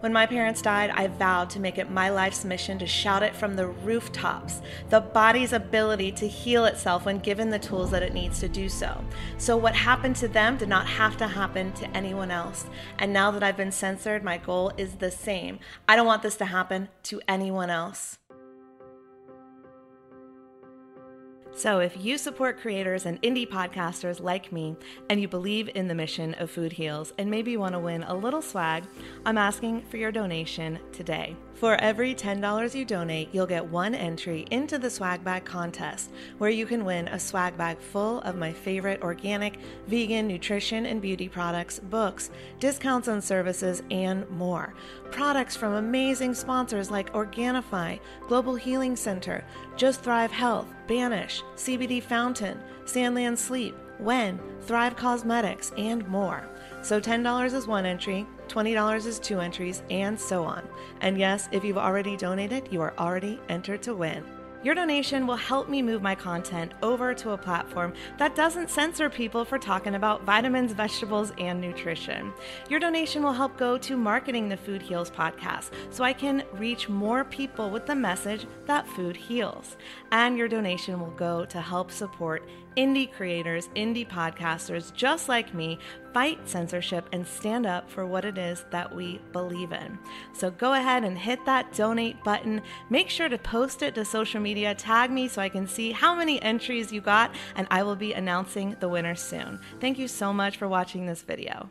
When my parents died, I vowed to make it my life's mission to shout it from the rooftops the body's ability to heal itself when given the tools that it needs to do so. So, what happened to them did not have to happen to anyone else. And now that I've been censored, my goal is the same. I don't want this to happen to anyone else. So, if you support creators and indie podcasters like me and you believe in the mission of Food Heals and maybe you want to win a little swag, I'm asking for your donation today. For every $10 you donate, you'll get one entry into the swag bag contest, where you can win a swag bag full of my favorite organic, vegan, nutrition, and beauty products, books, discounts on services, and more. Products from amazing sponsors like Organifi, Global Healing Center, Just Thrive Health, Banish, CBD Fountain, Sandland Sleep, When, Thrive Cosmetics, and more. So $10 is one entry, $20 is two entries, and so on. And yes, if you've already donated, you are already entered to win. Your donation will help me move my content over to a platform that doesn't censor people for talking about vitamins, vegetables, and nutrition. Your donation will help go to marketing the Food Heals podcast so I can reach more people with the message that food heals. And your donation will go to help support indie creators, indie podcasters just like me fight censorship and stand up for what it is that we believe in. So go ahead and hit that donate button. Make sure to post it to social media, tag me so I can see how many entries you got, and I will be announcing the winner soon. Thank you so much for watching this video.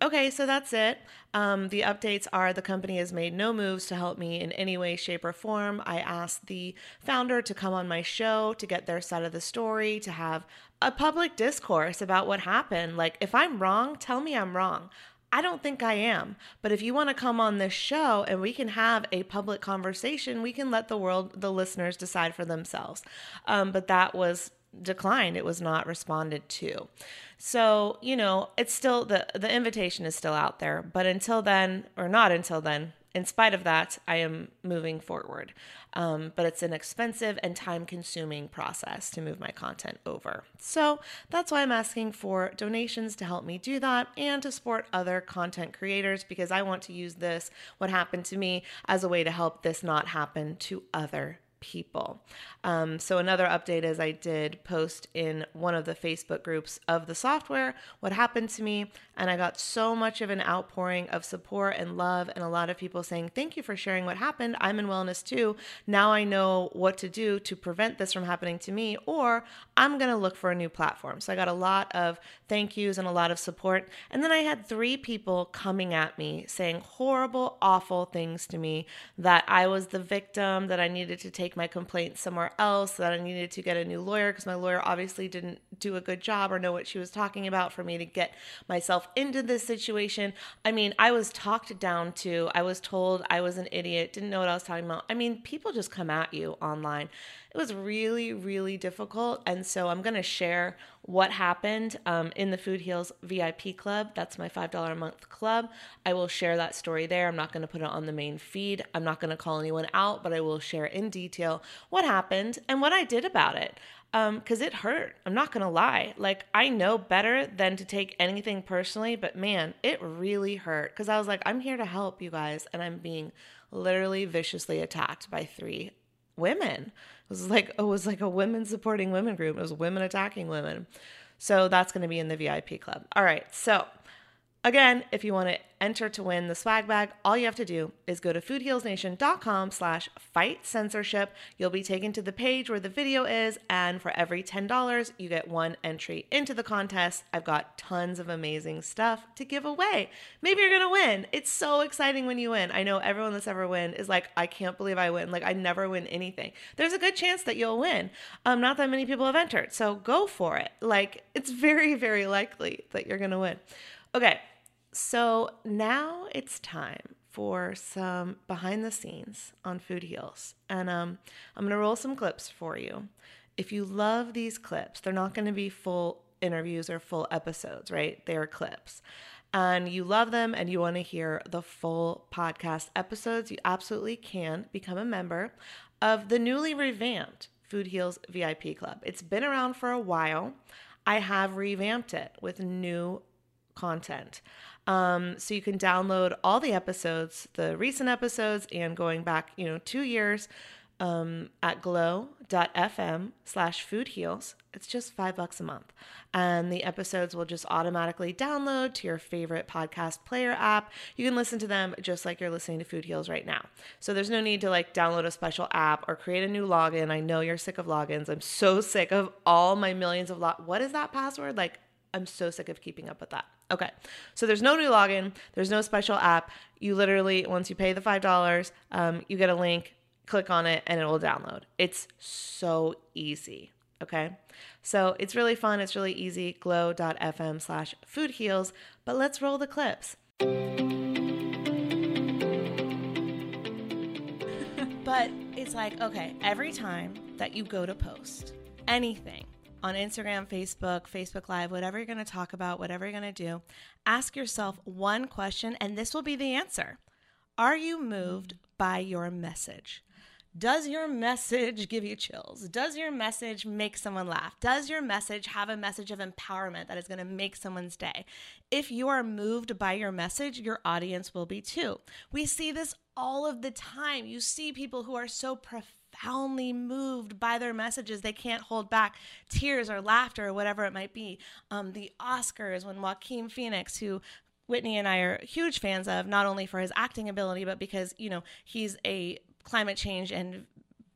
Okay, so that's it. Um, the updates are the company has made no moves to help me in any way, shape, or form. I asked the founder to come on my show to get their side of the story, to have a public discourse about what happened. Like, if I'm wrong, tell me I'm wrong. I don't think I am. But if you want to come on this show and we can have a public conversation, we can let the world, the listeners decide for themselves. Um, but that was declined. It was not responded to. So, you know, it's still the the invitation is still out there, but until then or not until then, in spite of that, I am moving forward. Um, but it's an expensive and time consuming process to move my content over. So that's why I'm asking for donations to help me do that and to support other content creators because I want to use this, what happened to me, as a way to help this not happen to other people. Um, so, another update is I did post in one of the Facebook groups of the software what happened to me, and I got so much of an outpouring of support and love, and a lot of people saying, Thank you for sharing what happened. I'm in wellness too. Now I know what to do to prevent this from happening to me, or I'm going to look for a new platform. So, I got a lot of thank yous and a lot of support. And then I had three people coming at me saying horrible, awful things to me that I was the victim, that I needed to take take my complaint somewhere else, that I needed to get a new lawyer because my lawyer obviously didn't do a good job or know what she was talking about for me to get myself into this situation. I mean, I was talked down to, I was told I was an idiot, didn't know what I was talking about. I mean, people just come at you online it was really, really difficult. And so I'm going to share what happened um, in the Food Heals VIP club. That's my $5 a month club. I will share that story there. I'm not going to put it on the main feed. I'm not going to call anyone out, but I will share in detail what happened and what I did about it because um, it hurt. I'm not gonna lie. Like I know better than to take anything personally, but man, it really hurt because I was like, I'm here to help you guys, and I'm being literally viciously attacked by three women. It was like it was like a women supporting women group. It was women attacking women. So that's going to be in the VIP club. All right. So again, if you want to enter to win the swag bag, all you have to do is go to foodhealsnation.com slash fight censorship. You'll be taken to the page where the video is, and for every $10, you get one entry into the contest. I've got tons of amazing stuff to give away. Maybe you're gonna win. It's so exciting when you win. I know everyone that's ever win is like, I can't believe I win. Like I never win anything. There's a good chance that you'll win. Um, not that many people have entered. So go for it. Like it's very, very likely that you're gonna win. Okay, so now it's time for some behind the scenes on Food Heals. And um, I'm going to roll some clips for you. If you love these clips, they're not going to be full interviews or full episodes, right? They are clips. And you love them and you want to hear the full podcast episodes, you absolutely can become a member of the newly revamped Food Heals VIP Club. It's been around for a while. I have revamped it with new content. Um, so you can download all the episodes, the recent episodes, and going back, you know, two years um, at glow.fm slash food heals. It's just five bucks a month. And the episodes will just automatically download to your favorite podcast player app. You can listen to them just like you're listening to Food Heals right now. So there's no need to like download a special app or create a new login. I know you're sick of logins. I'm so sick of all my millions of log. What is that password? Like, I'm so sick of keeping up with that. Okay. So there's no new login, there's no special app. You literally, once you pay the $5, um, you get a link, click on it, and it will download. It's so easy. Okay. So it's really fun. It's really easy. Glow.fm slash food heals. But let's roll the clips. but it's like, okay, every time that you go to post anything, on Instagram, Facebook, Facebook Live, whatever you're going to talk about, whatever you're going to do, ask yourself one question, and this will be the answer Are you moved by your message? Does your message give you chills? Does your message make someone laugh? Does your message have a message of empowerment that is going to make someone's day? If you are moved by your message, your audience will be too. We see this all of the time. You see people who are so profoundly moved by their messages, they can't hold back tears or laughter or whatever it might be. Um, the Oscars, when Joaquin Phoenix, who Whitney and I are huge fans of, not only for his acting ability, but because, you know, he's a climate change and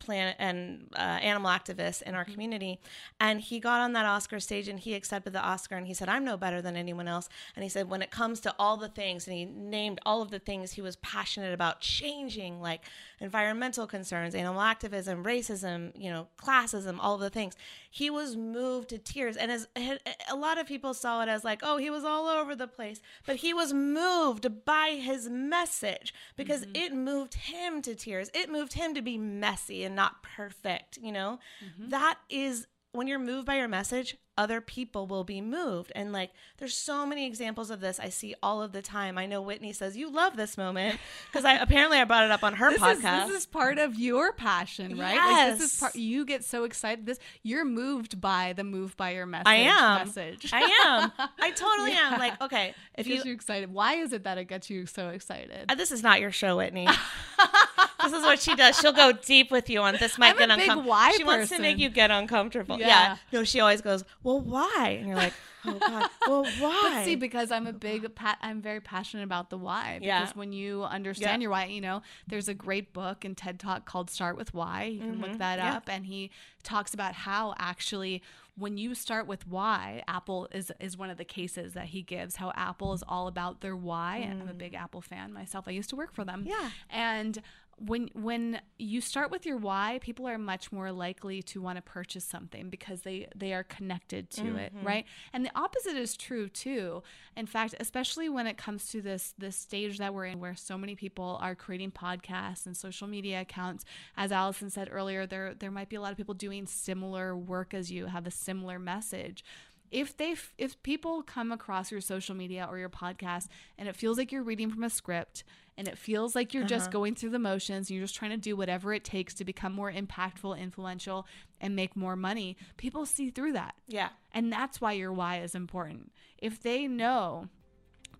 planet and uh, animal activist in our mm-hmm. community. And he got on that Oscar stage and he accepted the Oscar and he said, I'm no better than anyone else. And he said, when it comes to all the things, and he named all of the things he was passionate about changing, like environmental concerns, animal activism, racism, you know, classism, all of the things. He was moved to tears. And as a lot of people saw it as like, oh, he was all over the place. But he was moved by his message because mm-hmm. it moved him to tears. It moved him to be messy and not perfect, you know? Mm-hmm. That is when you're moved by your message, other people will be moved. And like, there's so many examples of this I see all of the time. I know Whitney says you love this moment because I apparently I brought it up on her this podcast. Is, this is part of your passion, right? Yes. Like this is part. You get so excited. This you're moved by the move by your message. I am. Message. I am. I totally yeah. am. Like, okay, if you, you excited, why is it that it gets you so excited? Uh, this is not your show, Whitney. this is what she does. She'll go deep with you on this. Might I'm get uncomfortable. She person. wants to make you get uncomfortable. Yeah. yeah. No, she always goes, "Well, why?" And you're like, "Oh God, well, why?" But see, because I'm a big, pa- I'm very passionate about the why. Because yeah. when you understand yeah. your why, you know, there's a great book and TED Talk called "Start with Why." You can mm-hmm. look that up, and he talks about how actually when you start with why apple is is one of the cases that he gives how apple is all about their why mm. and i'm a big apple fan myself i used to work for them yeah and when when you start with your why people are much more likely to want to purchase something because they they are connected to mm-hmm. it right? And the opposite is true too. In fact especially when it comes to this this stage that we're in where so many people are creating podcasts and social media accounts as allison said earlier there there might be a lot of people doing similar work as you have a similar message. If they if people come across your social media or your podcast and it feels like you're reading from a script and it feels like you're uh-huh. just going through the motions you're just trying to do whatever it takes to become more impactful influential and make more money people see through that yeah and that's why your why is important if they know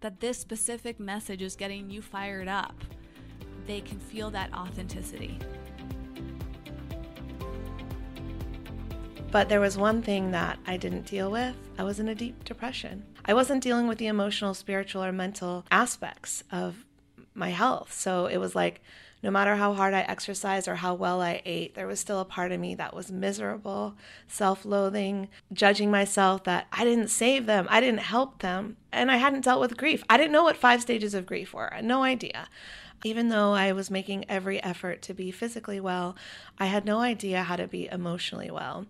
that this specific message is getting you fired up they can feel that authenticity But there was one thing that I didn't deal with. I was in a deep depression. I wasn't dealing with the emotional, spiritual, or mental aspects of my health. So it was like, no matter how hard I exercised or how well I ate, there was still a part of me that was miserable, self loathing, judging myself that I didn't save them, I didn't help them, and I hadn't dealt with grief. I didn't know what five stages of grief were, no idea. Even though I was making every effort to be physically well, I had no idea how to be emotionally well.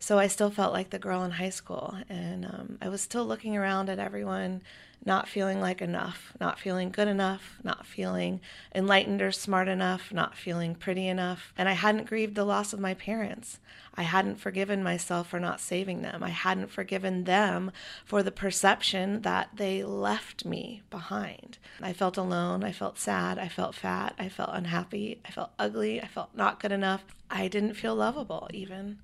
So I still felt like the girl in high school. And um, I was still looking around at everyone, not feeling like enough, not feeling good enough, not feeling enlightened or smart enough, not feeling pretty enough. And I hadn't grieved the loss of my parents. I hadn't forgiven myself for not saving them. I hadn't forgiven them for the perception that they left me behind. I felt alone. I felt sad. I felt fat. I felt unhappy. I felt ugly. I felt not good enough. I didn't feel lovable, even.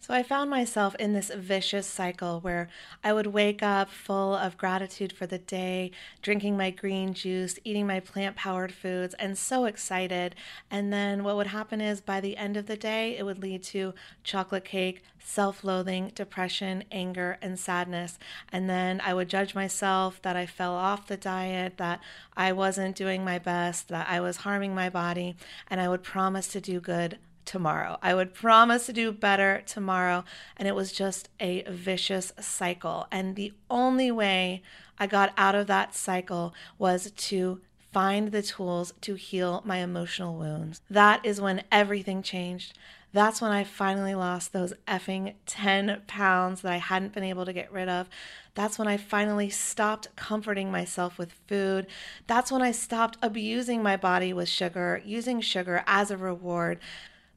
So I found myself in this vicious cycle where I would wake up full of gratitude for the day, drinking my green juice, eating my plant powered foods, and so excited. And then what would happen is by the end of the day, it would lead to chocolate cake, self loathing, depression, anger, and sadness. And then I would judge myself that I fell off the diet, that I wasn't doing my best, that I was harming my body, and I would promise to do good tomorrow. I would promise to do better tomorrow. And it was just a vicious cycle. And the only way I got out of that cycle was to find the tools to heal my emotional wounds. That is when everything changed. That's when I finally lost those effing 10 pounds that I hadn't been able to get rid of. That's when I finally stopped comforting myself with food. That's when I stopped abusing my body with sugar, using sugar as a reward.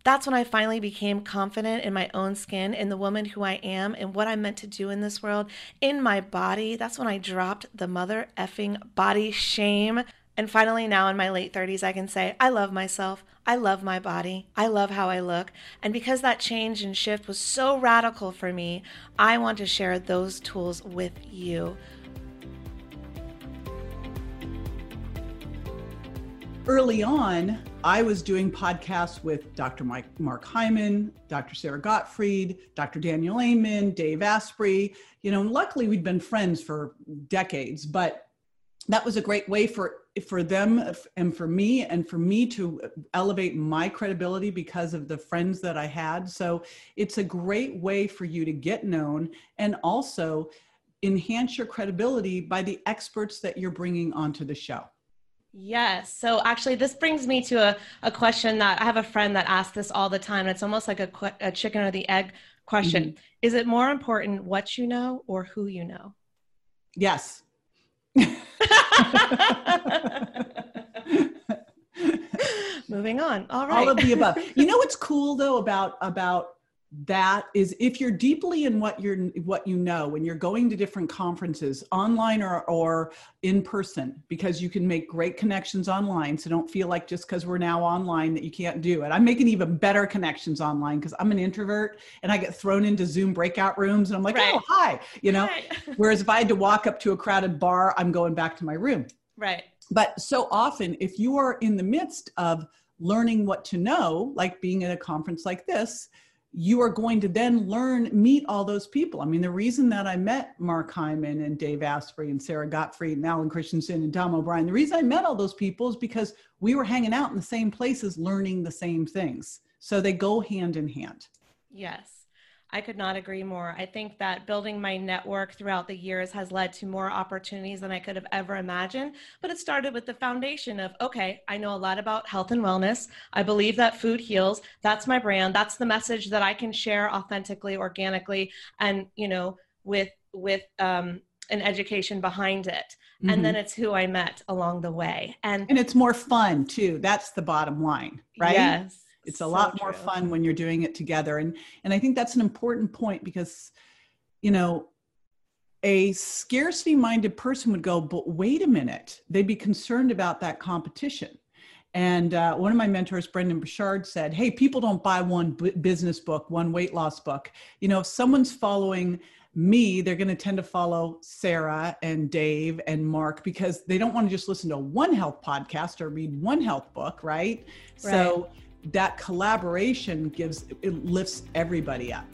That's when I finally became confident in my own skin, in the woman who I am, and what I'm meant to do in this world, in my body. That's when I dropped the mother effing body shame. And finally, now in my late 30s, I can say, I love myself. I love my body. I love how I look. And because that change and shift was so radical for me, I want to share those tools with you. Early on, I was doing podcasts with Dr. Mike, Mark Hyman, Dr. Sara Gottfried, Dr. Daniel Amen, Dave Asprey. You know, luckily we'd been friends for decades, but that was a great way for for them and for me and for me to elevate my credibility because of the friends that I had. So it's a great way for you to get known and also enhance your credibility by the experts that you're bringing onto the show. Yes. So actually, this brings me to a, a question that I have a friend that asks this all the time. It's almost like a, a chicken or the egg question. Mm-hmm. Is it more important what you know or who you know? Yes. Moving on. All right. All of the above. You know what's cool though about about that is if you're deeply in what you're what you know when you're going to different conferences online or or in person because you can make great connections online. So don't feel like just because we're now online that you can't do it. I'm making even better connections online because i'm an introvert and i get thrown into zoom breakout rooms and i'm like right. oh hi you know? Whereas if i had to walk up to a crowded bar i'm going back to my room. Right. But so often if you are in the midst of learning what to know like being at a conference like this you are going to then learn, meet all those people. I mean, the reason that I met Mark Hyman and Dave Asprey and Sara Gottfried and Alan Christianson and Tom O'Bryan, the reason I met all those people is because we were hanging out in the same places, learning the same things. So they go hand in hand. Yes. I could not agree more. I think that building my network throughout the years has led to more opportunities than I could have ever imagined. But it started with the foundation of okay, I know a lot about health and wellness. I believe that food heals. That's my brand. That's the message that I can share authentically, organically, and you know, with with um, an education behind it. Mm-hmm. And then it's who I met along the way. And and it's more fun too. That's the bottom line, right? Yes it's a so lot more true. fun when you're doing it together and and i think that's an important point because you know a scarcity minded person would go but wait a minute they'd be concerned about that competition and uh, one of my mentors Brendon Burchard, said hey people don't buy one b- business book one weight loss book you know if someone's following me, they're going to tend to follow Sara and Dave and Mark because they don't want to just listen to one health podcast or read one health book, right? right. So that collaboration gives it lifts everybody up.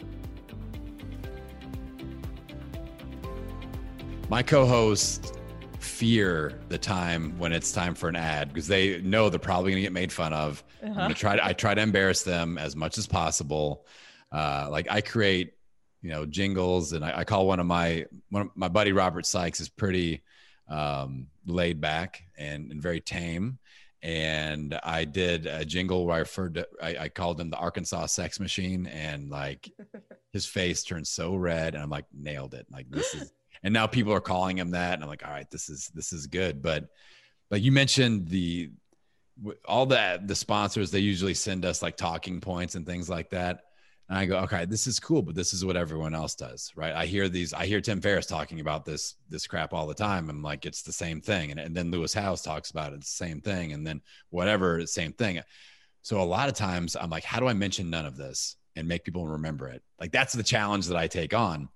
My co-hosts fear the time when it's time for an ad because they know they're probably going to get made fun of. Uh-huh. i'm going to try to i try to embarrass them as much as possible. Uh, like i create you know jingles and I, I, call one of my one of my buddy robert sikes is pretty um, laid back and, and very tame and I did a jingle where I referred to, I, I, called him the Arkansas sex machine and like his face turned so red and I'm like, nailed it. Like this is, and now people are calling him that. And I'm like, all right, this is, this is good. But, but you mentioned the, all the, the sponsors, they usually send us like talking points and things like that. And I go, okay, this is cool, but this is what everyone else does, right? I hear these, I hear Tim Ferriss talking about this, this crap all the time. I'm like, it's the same thing. And, and then Lewis Howes talks about it, the same thing. And then whatever, same thing. So a lot of times I'm like, how do I mention none of this and make people remember it? Like that's the challenge that I take on.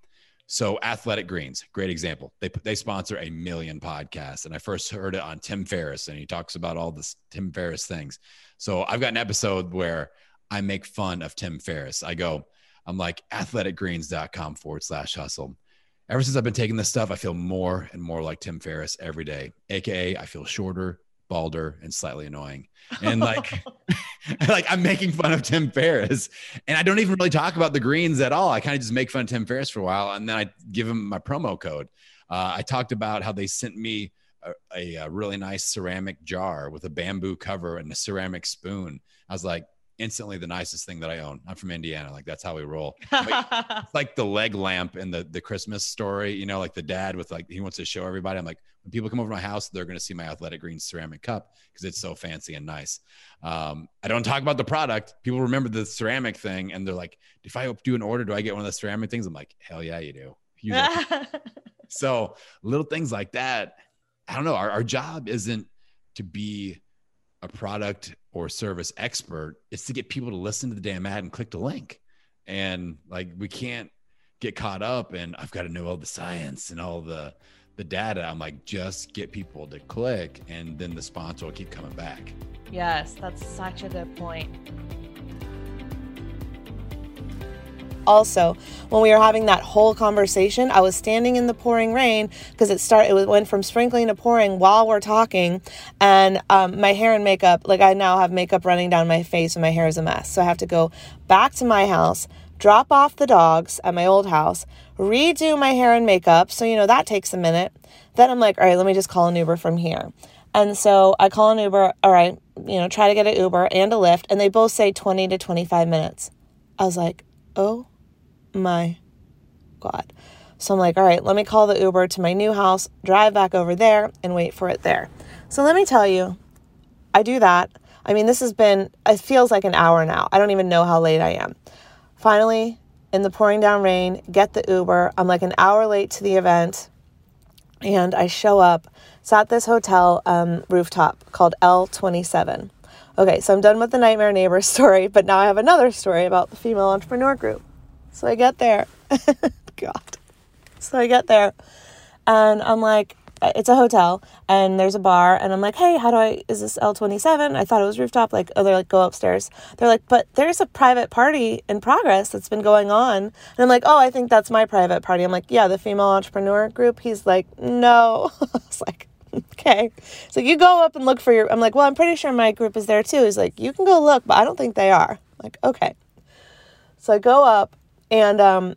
So Athletic Greens, great example. They they sponsor a million podcasts, and I first heard it on Tim Ferriss, and he talks about all this Tim Ferriss things. So I've got an episode where I make fun of Tim Ferriss. I go, I'm like athleticgreens.com forward slash hustle. Ever since I've been taking this stuff, I feel more and more like Tim Ferriss every day. AKA, I feel shorter, balder, and slightly annoying. And like, like I'm making fun of Tim Ferriss, and I don't even really talk about the greens at all. I kind of just make fun of Tim Ferriss for a while, and then I give him my promo code. Uh, I talked about how they sent me a, a, a really nice ceramic jar with a bamboo cover and a ceramic spoon. I was like, instantly the nicest thing that I own. I'm from Indiana. Like that's how we roll. it's like the leg lamp in the, the Christmas story, you know, like the dad with like, he wants to show everybody. I'm like, when people come over to my house, they're going to see my athletic green ceramic cup because it's so fancy and nice. Um, I don't talk about the product. People remember the ceramic thing and they're like, if I do an order, do I get one of the ceramic things? I'm like, hell yeah, you do. so little things like that. I don't know. Our, our job isn't to be a product or service expert is to get people to listen to the damn ad and click the link. And like we can't get caught up and I've got to know all the science and all the the data. I'm like, just get people to click and then the sponsor will keep coming back. Yes, that's such a good point. Also, when we were having that whole conversation, I was standing in the pouring rain because it started. It went from sprinkling to pouring while we're talking, and um, my hair and makeup. Like I now have makeup running down my face, and my hair is a mess. So I have to go back to my house, drop off the dogs at my old house, redo my hair and makeup. So you know that takes a minute. Then I'm like, all right, let me just call an Uber from here. And so I call an Uber. All right, you know, try to get an Uber and a Lyft, and they both say 20 to 25 minutes. I was like, oh my God. So I'm like, all right, let me call the Uber to my new house, drive back over there, and wait for it there. So let me tell you, I do that. I mean, this has been, it feels like an hour now. I don't even know how late I am. Finally, in the pouring down rain, get the Uber. I'm like an hour late to the event, and I show up. It's at this hotel um, rooftop called L27. Okay, so I'm done with the nightmare neighbor story, but now I have another story about the female entrepreneur group. So I get there. God. So I get there and I'm like, uh, it's a hotel and there's a bar and I'm like, hey, how do I, is this L27? I thought it was rooftop. Like, oh, they're like, go upstairs. They're like, but there's a private party in progress that's been going on. And I'm like, oh, I think that's my private party. I'm like, yeah, the female entrepreneur group. He's like, no. I was like, okay. So you go up and look for your, I'm like, well, I'm pretty sure my group is there too. He's like, you can go look, but I don't think they are. I'm like, okay. So I go up and um,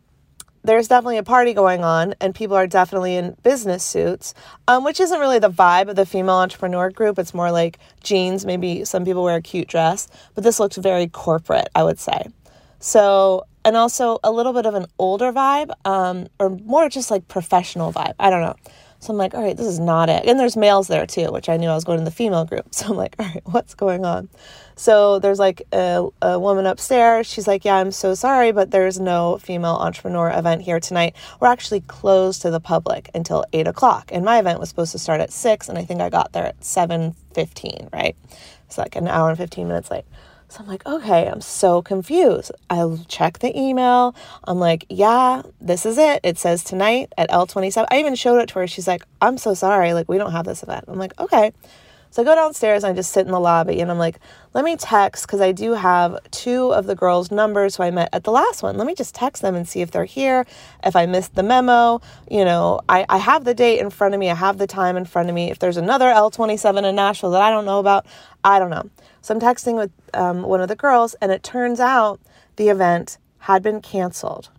there's definitely a party going on, and people are definitely in business suits, um, which isn't really the vibe of the female entrepreneur group. It's more like jeans, maybe some people wear a cute dress, but this looks very corporate, I would say. So, and also a little bit of an older vibe, um, or more just like professional vibe. I don't know. So I'm like, all right, this is not it. And there's males there too, which I knew I was going to the female group. So I'm like, all right, what's going on? So there's like a, a woman upstairs. She's like, Yeah, I'm so sorry, but there's no female entrepreneur event here tonight. We're actually closed to the public until eight o'clock. And my event was supposed to start at six, and I think I got there at seven fifteen, right? It's like an hour and fifteen minutes late. So I'm like, okay, I'm so confused. I check the email. I'm like, yeah, this is it. It says tonight at L27. I even showed it to her. She's like, I'm so sorry. Like, we don't have this event. I'm like, okay. So I go downstairs and I just sit in the lobby and I'm like, let me text because I do have two of the girls' numbers who I met at the last one. Let me just text them and see if they're here, if I missed the memo. You know, I, I have the date in front of me, I have the time in front of me. If there's another L27 in Nashville that I don't know about, I don't know. So I'm texting with um, one of the girls and it turns out the event had been canceled.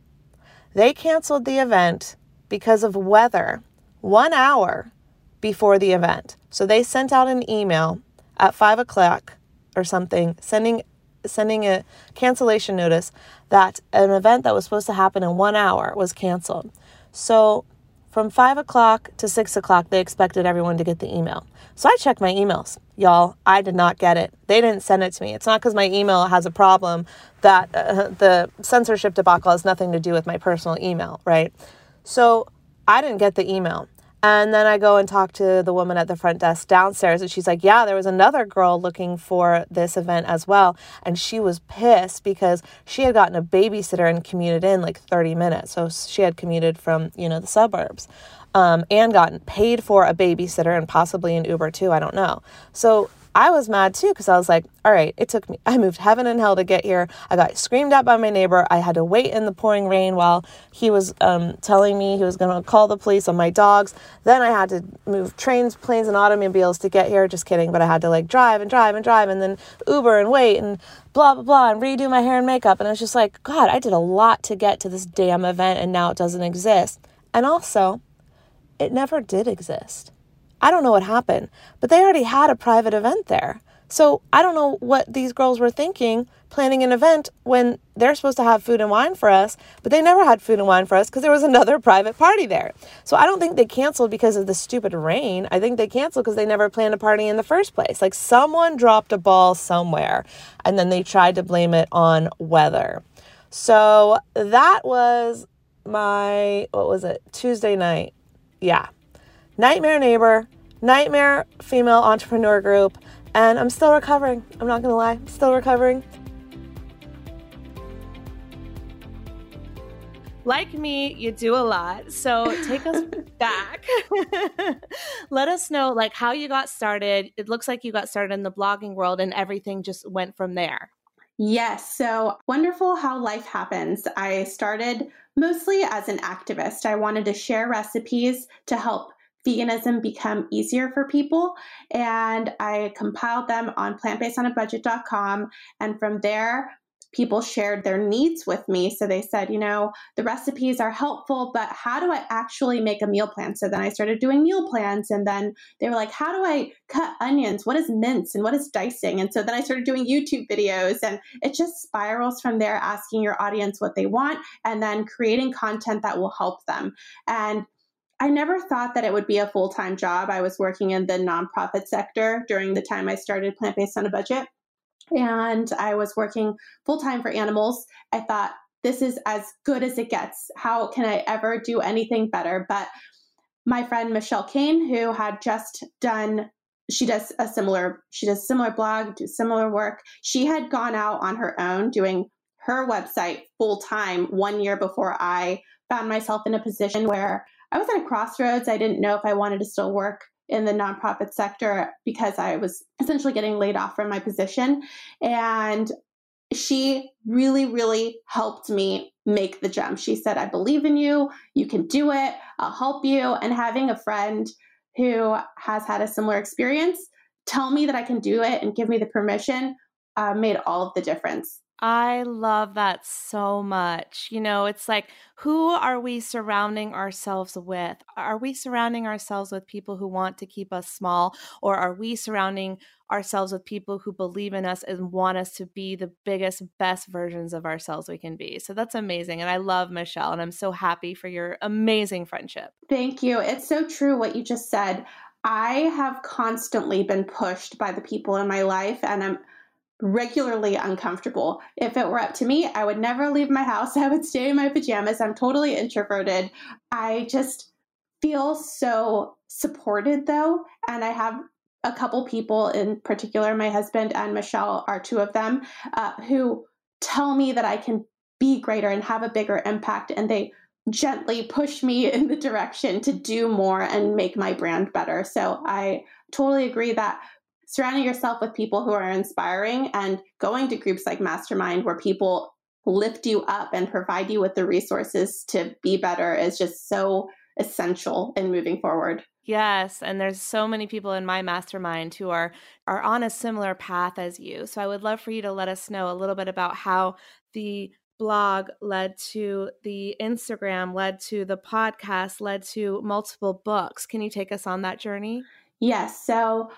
They canceled the event because of weather one hour before the event. So they sent out an email at five o'clock or something, sending sending a cancellation notice that an event that was supposed to happen in one hour was canceled. So from five o'clock to six o'clock, they expected everyone to get the email. So I checked my emails. Y'all, I did not get it. They didn't send it to me. It's not because my email has a problem that uh, the censorship debacle has nothing to do with my personal email, right? So I didn't get the email. And then I go and talk to the woman at the front desk downstairs, and she's like, Yeah, there was another girl looking for this event as well. And she was pissed because she had gotten a babysitter and commuted in like 30 minutes. So she had commuted from, you know, the suburbs um, and gotten paid for a babysitter and possibly an Uber too. I don't know. So I was mad too because I was like, all right, it took me, I moved heaven and hell to get here. I got screamed at by my neighbor. I had to wait in the pouring rain while he was um, telling me he was going to call the police on my dogs. Then I had to move trains, planes, and automobiles to get here. Just kidding, but I had to like drive and drive and drive and then Uber and wait and blah, blah, blah, and redo my hair and makeup. And I was just like, God, I did a lot to get to this damn event and now it doesn't exist. And also, it never did exist. I don't know what happened, but they already had a private event there. So I don't know what these girls were thinking planning an event when they're supposed to have food and wine for us, but they never had food and wine for us because there was another private party there. So I don't think they canceled because of the stupid rain. I think they canceled because they never planned a party in the first place. Like someone dropped a ball somewhere and then they tried to blame it on weather. So that was my, what was it, Tuesday night. Yeah. Nightmare neighbor, nightmare female entrepreneur group, and I'm still recovering. I'm not gonna lie, I'm still recovering. like me, you do a lot. So take us back. Let us know like how you got started. It looks like you got started in the blogging world and everything just went from there. Yes. So wonderful how life happens. I started mostly as an activist. I wanted to share recipes to help veganism become easier for people. And I compiled them on plantbasedonabudget.com. And from there, people shared their needs with me. So they said, you know, the recipes are helpful, but how do I actually make a meal plan? So then I started doing meal plans. And then they were like, how do I cut onions? What is mince and what is dicing? And so then I started doing YouTube videos and it just spirals from there, asking your audience what they want and then creating content that will help them. And I never thought that it would be a full time job. I was working in the nonprofit sector during the time I started Plant Based on a Budget and I was working full time for animals. I thought, this is as good as it gets. How can I ever do anything better? But my friend Michelle Kane, who had just done she does a similar she does similar blog do similar work she had gone out on her own doing her website full time one year before i found myself in a position where i was at a crossroads i didn't know if i wanted to still work in the nonprofit sector because I was essentially getting laid off from my position. And she really, really helped me make the jump. She said, I believe in you. You can do it. I'll help you. And having a friend who has had a similar experience tell me that I can do it and give me the permission uh, made all of the difference. I love that so much. You know, it's like, who are we surrounding ourselves with? Are we surrounding ourselves with people who want to keep us small, or are we surrounding ourselves with people who believe in us and want us to be the biggest, best versions of ourselves we can be? So that's amazing. And I love Michelle, and I'm so happy for your amazing friendship. Thank you. It's so true what you just said. I have constantly been pushed by the people in my life, and I'm regularly uncomfortable. If it were up to me, I would never leave my house. I would stay in my pajamas. I'm totally introverted. I just feel so supported though. And I have a couple people in particular, my husband and Michelle are two of them, uh, who tell me that I can be greater and have a bigger impact. And they gently push me in the direction to do more and make my brand better. So I totally agree that surrounding yourself with people who are inspiring and going to groups like Mastermind where people lift you up and provide you with the resources to be better is just so essential in moving forward. Yes, and there's so many people in my mastermind who are are on a similar path as you. So I would love for you to let us know a little bit about how the blog led to the Instagram, led to the podcast, led to multiple books. Can you take us on that journey? Yes. So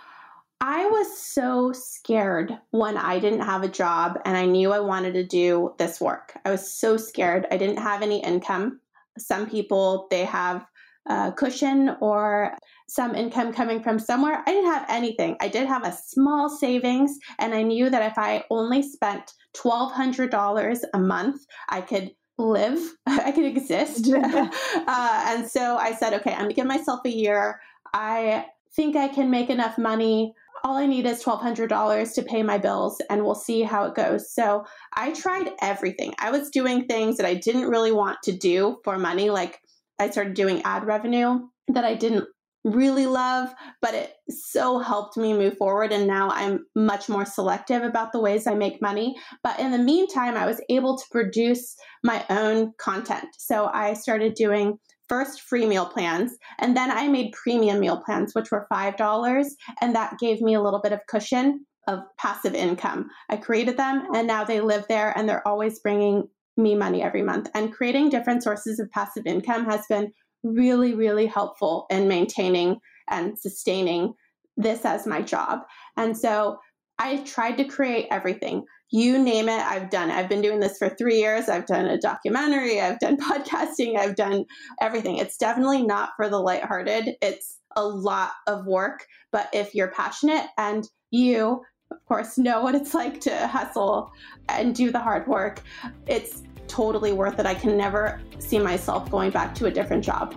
I was so scared when I didn't have a job and I knew I wanted to do this work. I was so scared. I didn't have any income. Some people, they have a cushion or some income coming from somewhere. I didn't have anything. I did have a small savings, and I knew that if I only spent $1,200 a month, I could live, I could exist. uh, and so I said, okay, I'm gonna give myself a year. I think I can make enough money all I need is $1,200 to pay my bills and we'll see how it goes. So I tried everything. I was doing things that I didn't really want to do for money. Like I started doing ad revenue that I didn't really love, but it so helped me move forward. And now I'm much more selective about the ways I make money. But in the meantime, I was able to produce my own content. So I started doing first free meal plans, and then I made premium meal plans, which were $5, and that gave me a little bit of cushion of passive income. I created them, and now they live there, and they're always bringing me money every month. And creating different sources of passive income has been really, really helpful in maintaining and sustaining this as my job. And so I tried to create everything you name it, I've done. it. I've been doing this for three years. I've done a documentary, I've done podcasting, I've done everything. It's definitely not for the lighthearted. It's a lot of work. But if you're passionate and you, of course, know what it's like to hustle and do the hard work, it's totally worth it. I can never see myself going back to a different job.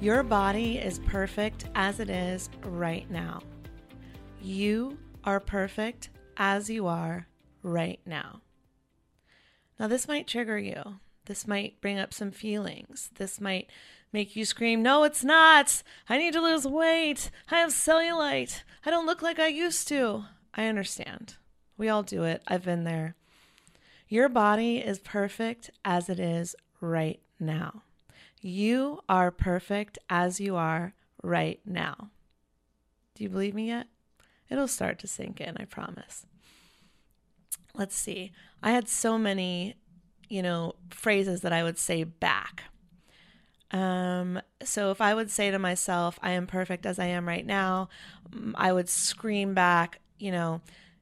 Your body is perfect as it is right now. You are perfect as you are right now. Now, this might trigger you. This might bring up some feelings. This might make you scream, No, it's not. I need to lose weight. I have cellulite. I don't look like I used to. I understand. We all do it. I've been there. Your body is perfect as it is right now. You are perfect as you are right now. Do you believe me yet? It'll start to sink in, I promise. Let's see. I had so many, you know, phrases that I would say back. Um, so if I would say to myself, I am perfect as I am right now, I would scream back, you know,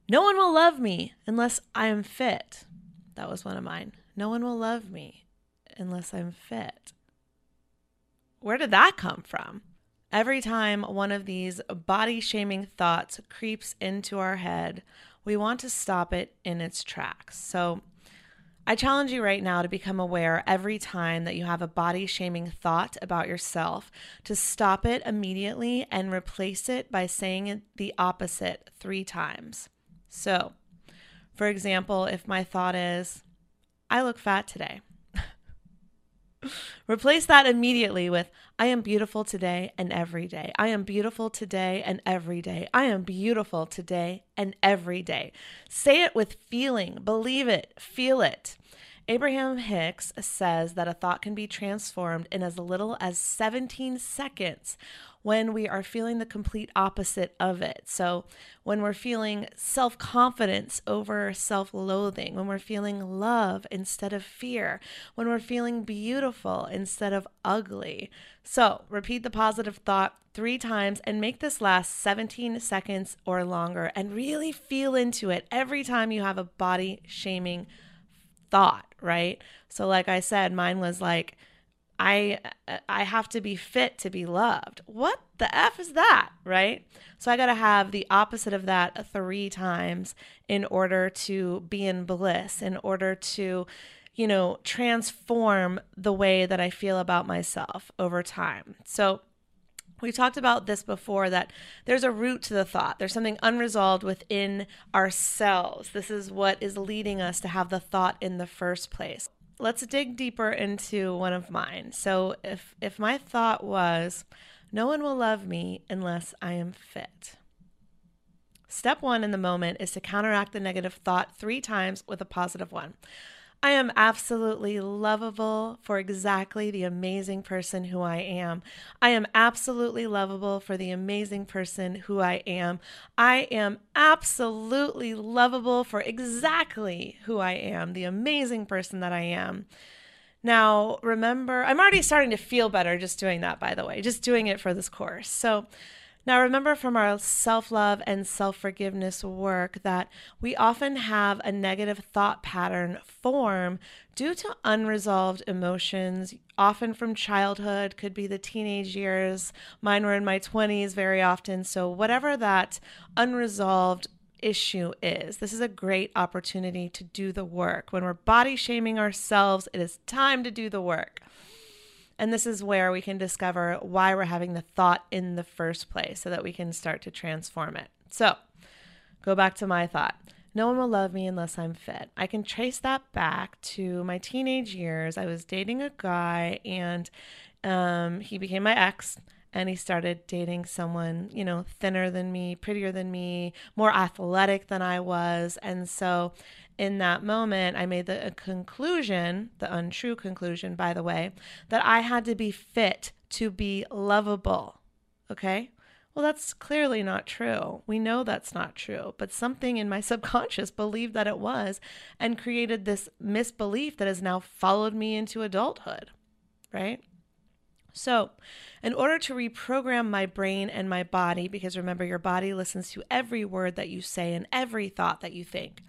no one will love me unless I am fit. That was one of mine. No one will love me unless I'm fit. Where did that come from? Every time one of these body shaming thoughts creeps into our head, we want to stop it in its tracks. So I challenge you right now to become aware every time that you have a body shaming thought about yourself to stop it immediately and replace it by saying the opposite three times. So, for example, if my thought is, I look fat today, Replace that immediately with I am beautiful today and every day. I am beautiful today and every day. I am beautiful today and every day. Say it with feeling, believe it, feel it. Abraham Hicks says that a thought can be transformed in as little as 17 seconds when we are feeling the complete opposite of it. So, when we're feeling self confidence over self loathing, when we're feeling love instead of fear, when we're feeling beautiful instead of ugly. So, repeat the positive thought three times and make this last 17 seconds or longer and really feel into it every time you have a body shaming thought, right? So, like I said, mine was like, I I have to be fit to be loved. What the f is that, right? So I got to have the opposite of that 3 times in order to be in bliss, in order to you know, transform the way that I feel about myself over time. So we talked about this before that there's a root to the thought. There's something unresolved within ourselves. This is what is leading us to have the thought in the first place let's dig deeper into one of mine. So if if my thought was no one will love me unless I am fit. Step 1 in the moment is to counteract the negative thought 3 times with a positive one. I am absolutely lovable for exactly the amazing person who I am. I am absolutely lovable for the amazing person who I am. I am absolutely lovable for exactly who I am, the amazing person that I am. Now, remember, I'm already starting to feel better just doing that, by the way, just doing it for this course. So, now, remember from our self love and self forgiveness work that we often have a negative thought pattern form due to unresolved emotions, often from childhood, could be the teenage years. Mine were in my 20s very often. So, whatever that unresolved issue is. This is a great opportunity to do the work. When we're body shaming ourselves, it is time to do the work. And this is where we can discover why we're having the thought in the first place so that we can start to transform it. So, go back to my thought. No one will love me unless I'm fit. I can trace that back to my teenage years. I was dating a guy and um, he became my ex and he started dating someone, you know, thinner than me, prettier than me, more athletic than I was. And so in that moment, I made the conclusion, the untrue conclusion, by the way, that I had to be fit to be lovable. Okay? Well, that's clearly not true. We know that's not true, but something in my subconscious believed that it was and created this misbelief that has now followed me into adulthood, right? So, in order to reprogram my brain and my body, because remember, your body listens to every word that you say and every thought that you think.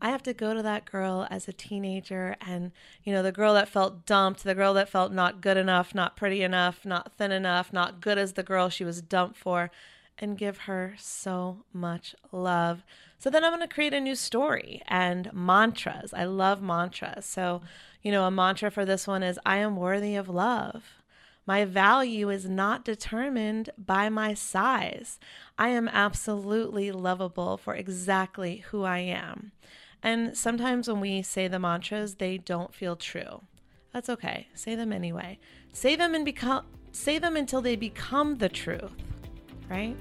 I have to go to that girl as a teenager and, you know, the girl that felt dumped, the girl that felt not good enough, not pretty enough, not thin enough, not good as the girl she was dumped for, and give her so much love. So then I'm going to create a new story and mantras. I love mantras. So, you know, a mantra for this one is I am worthy of love. My value is not determined by my size. I am absolutely lovable for exactly who I am. And sometimes when we say the mantras, they don't feel true. That's okay. Say them anyway. Say them and become say them until they become the truth, right?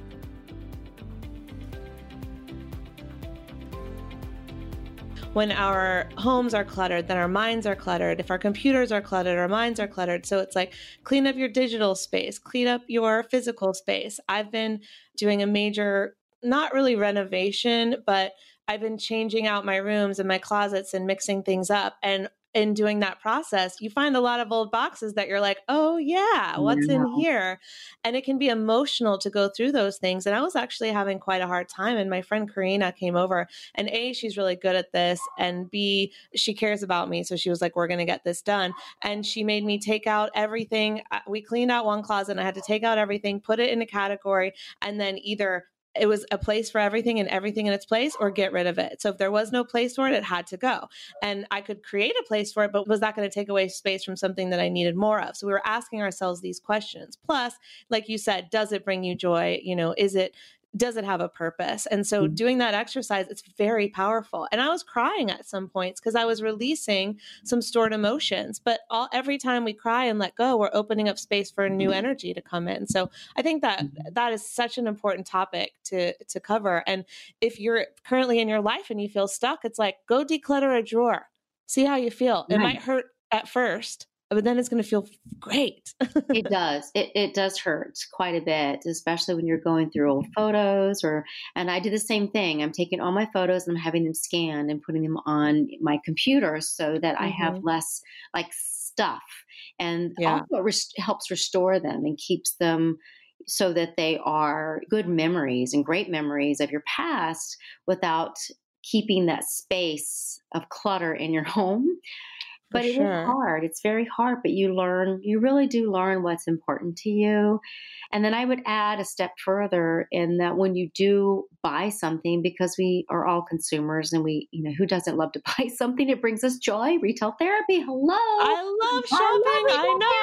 when our homes are cluttered, then our minds are cluttered. If our computers are cluttered, our minds are cluttered. So it's like clean up your digital space, clean up your physical space. I've been doing a major, not really renovation, but I've been changing out my rooms and my closets and mixing things up. And in doing that process, you find a lot of old boxes that you're like, oh, yeah, what's yeah. in here? And it can be emotional to go through those things. And I was actually having quite a hard time. And my friend Karina came over, and A, she's really good at this. And B, she cares about me. So she was like, we're going to get this done. And she made me take out everything. Uh, we cleaned out one closet, and I had to take out everything, put it in a category, and then either it was a place for everything and everything in its place or get rid of it. So if there was no place for it, it had to go. And I could create a place for it, but was that going to take away space from something that I needed more of? So we were asking ourselves these questions. Plus, like you said, does it bring you joy? You know, is it does it have a purpose? And so mm-hmm. doing that exercise, it's very powerful. And I was crying at some points because I was releasing some stored emotions. But all every time we cry and let go, we're opening up space for a new mm-hmm. energy to come in. So I think that mm-hmm. that is such an important topic to to cover. And if you're currently in your life and you feel stuck, it's like go declutter a drawer. See how you feel. It might hurt at first, but then it's going to feel great. it does. It, it does hurt quite a bit, especially when you're going through old photos or, and I do the same thing. I'm taking all my photos and I'm having them scanned and putting them on my computer so that mm-hmm. I have mm-hmm. less like stuff. And yeah. also rest- helps restore them and keeps them so that they are good memories and great memories of your past without keeping that space of clutter in your home but it sure. is hard. It's very hard, but you learn, you really do learn what's important to you. And then I would add a step further in that when you do buy something, because we are all consumers and we, you know, who doesn't love to buy something? It brings us joy. Retail therapy. Hello. I love shopping. I, I know.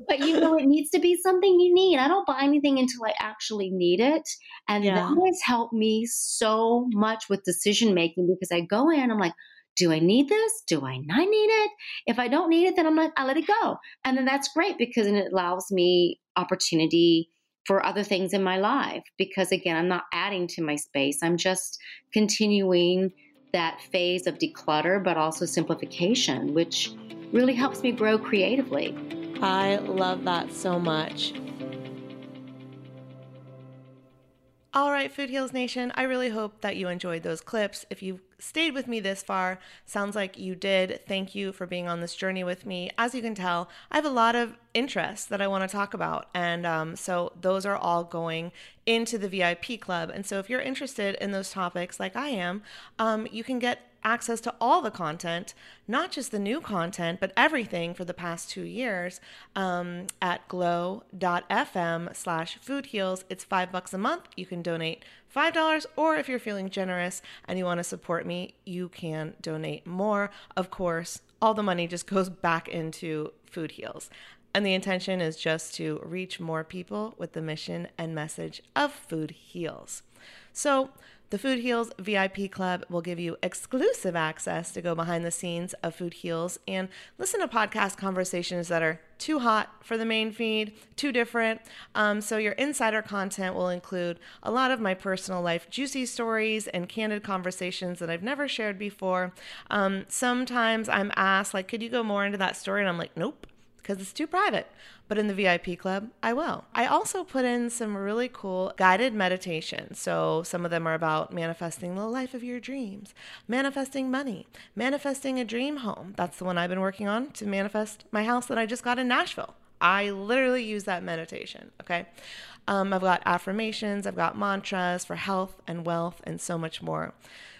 but you know, it needs to be something you need. I don't buy anything until I actually need it. And yeah. that has helped me so much with decision making because I go in, I'm like, do I need this? Do I not need it? If I don't need it, then I'm like, I let it go. And then that's great because it allows me opportunity for other things in my life. Because again, I'm not adding to my space. I'm just continuing that phase of declutter, but also simplification, which really helps me grow creatively. I love that so much. All right, Food Heals Nation, I really hope that you enjoyed those clips. If you stayed with me this far, sounds like you did. Thank you for being on this journey with me. As you can tell, I have a lot of interests that I want to talk about. And um, so those are all going into the VIP club. And so if you're interested in those topics like I am, um, you can get access to all the content, not just the new content, but everything for the past two years um, at glow.fm slash food heals. It's five bucks a month. You can donate $5, or if you're feeling generous and you want to support me, you can donate more. Of course, all the money just goes back into Food Heals. And the intention is just to reach more people with the mission and message of Food Heals. So, the Food Heals VIP Club will give you exclusive access to go behind the scenes of Food Heals and listen to podcast conversations that are too hot for the main feed, too different. Um, so, your insider content will include a lot of my personal life juicy stories and candid conversations that I've never shared before. Um, sometimes I'm asked, like, could you go more into that story? And I'm like, nope because it's too private. But in the VIP club, I will. I also put in some really cool guided meditations. So some of them are about manifesting the life of your dreams, manifesting money, manifesting a dream home. That's the one I've been working on to manifest my house that I just got in Nashville. I literally use that meditation. Okay. Um, I've got affirmations, I've got mantras for health and wealth, and so much more.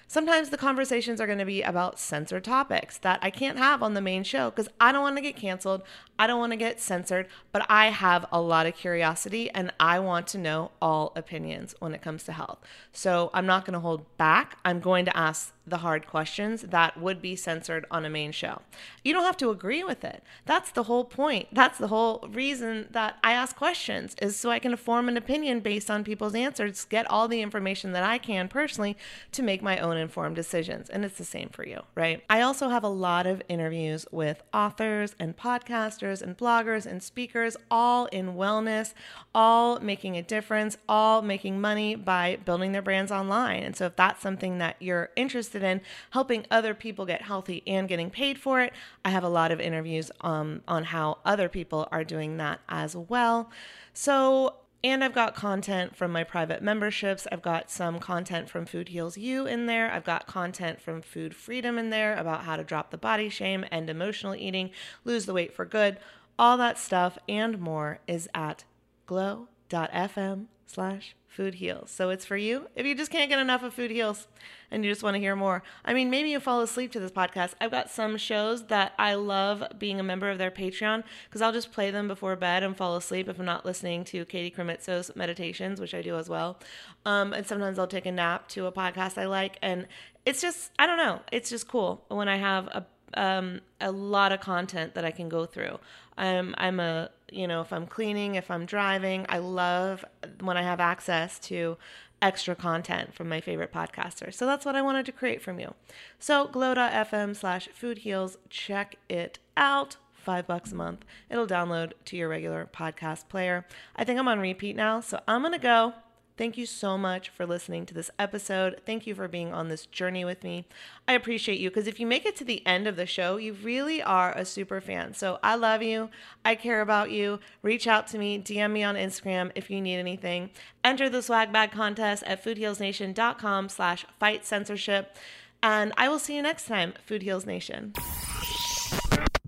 Sometimes the conversations are going to be about censored topics that I can't have on the main show because I don't want to get canceled. I don't want to get censored, but I have a lot of curiosity and I want to know all opinions when it comes to health. So I'm not going to hold back. I'm going to ask the hard questions that would be censored on a main show. You don't have to agree with it. That's the whole point. That's the whole reason that I ask questions is so I can form an opinion based on people's answers, get all the information that I can personally to make my own informed decisions. And it's the same for you, right? I also have a lot of interviews with authors and podcasters and bloggers and speakers, all in wellness, all making a difference, all making money by building their brands online. And so if that's something that you're interested interested in helping other people get healthy and getting paid for it. I have a lot of interviews um, on how other people are doing that as well. So, and I've got content from my private memberships. I've got some content from Food Heals You in there. I've got content from Food Freedom in there about how to drop the body shame and emotional eating, lose the weight for good. All that stuff and more is at glow.fm slash food heals. So it's for you if you just can't get enough of food heals and you just want to hear more. I mean, maybe you fall asleep to this podcast. I've got some shows that I love being a member of their Patreon because I'll just play them before bed and fall asleep if I'm not listening to Katie Krimitsos meditations, which I do as well. Um, and sometimes I'll take a nap to a podcast I like. And it's just, I don't know, it's just cool when I have a um, a lot of content that I can go through. I'm I'm a you know if I'm cleaning, if I'm driving, I love when I have access to extra content from my favorite podcasters. So that's what I wanted to create from you. So glow.fm slash food heals, check it out. Five bucks a month. It'll download to your regular podcast player. I think I'm on repeat now, so I'm gonna go. Thank you so much for listening to this episode. Thank you for being on this journey with me. I appreciate you because if you make it to the end of the show, you really are a super fan. So I love you. I care about you. Reach out to me, DM me on Instagram if you need anything. Enter the swag bag contest at foodhealsnation.com slash fight censorship. And I will see you next time, Food Heals Nation.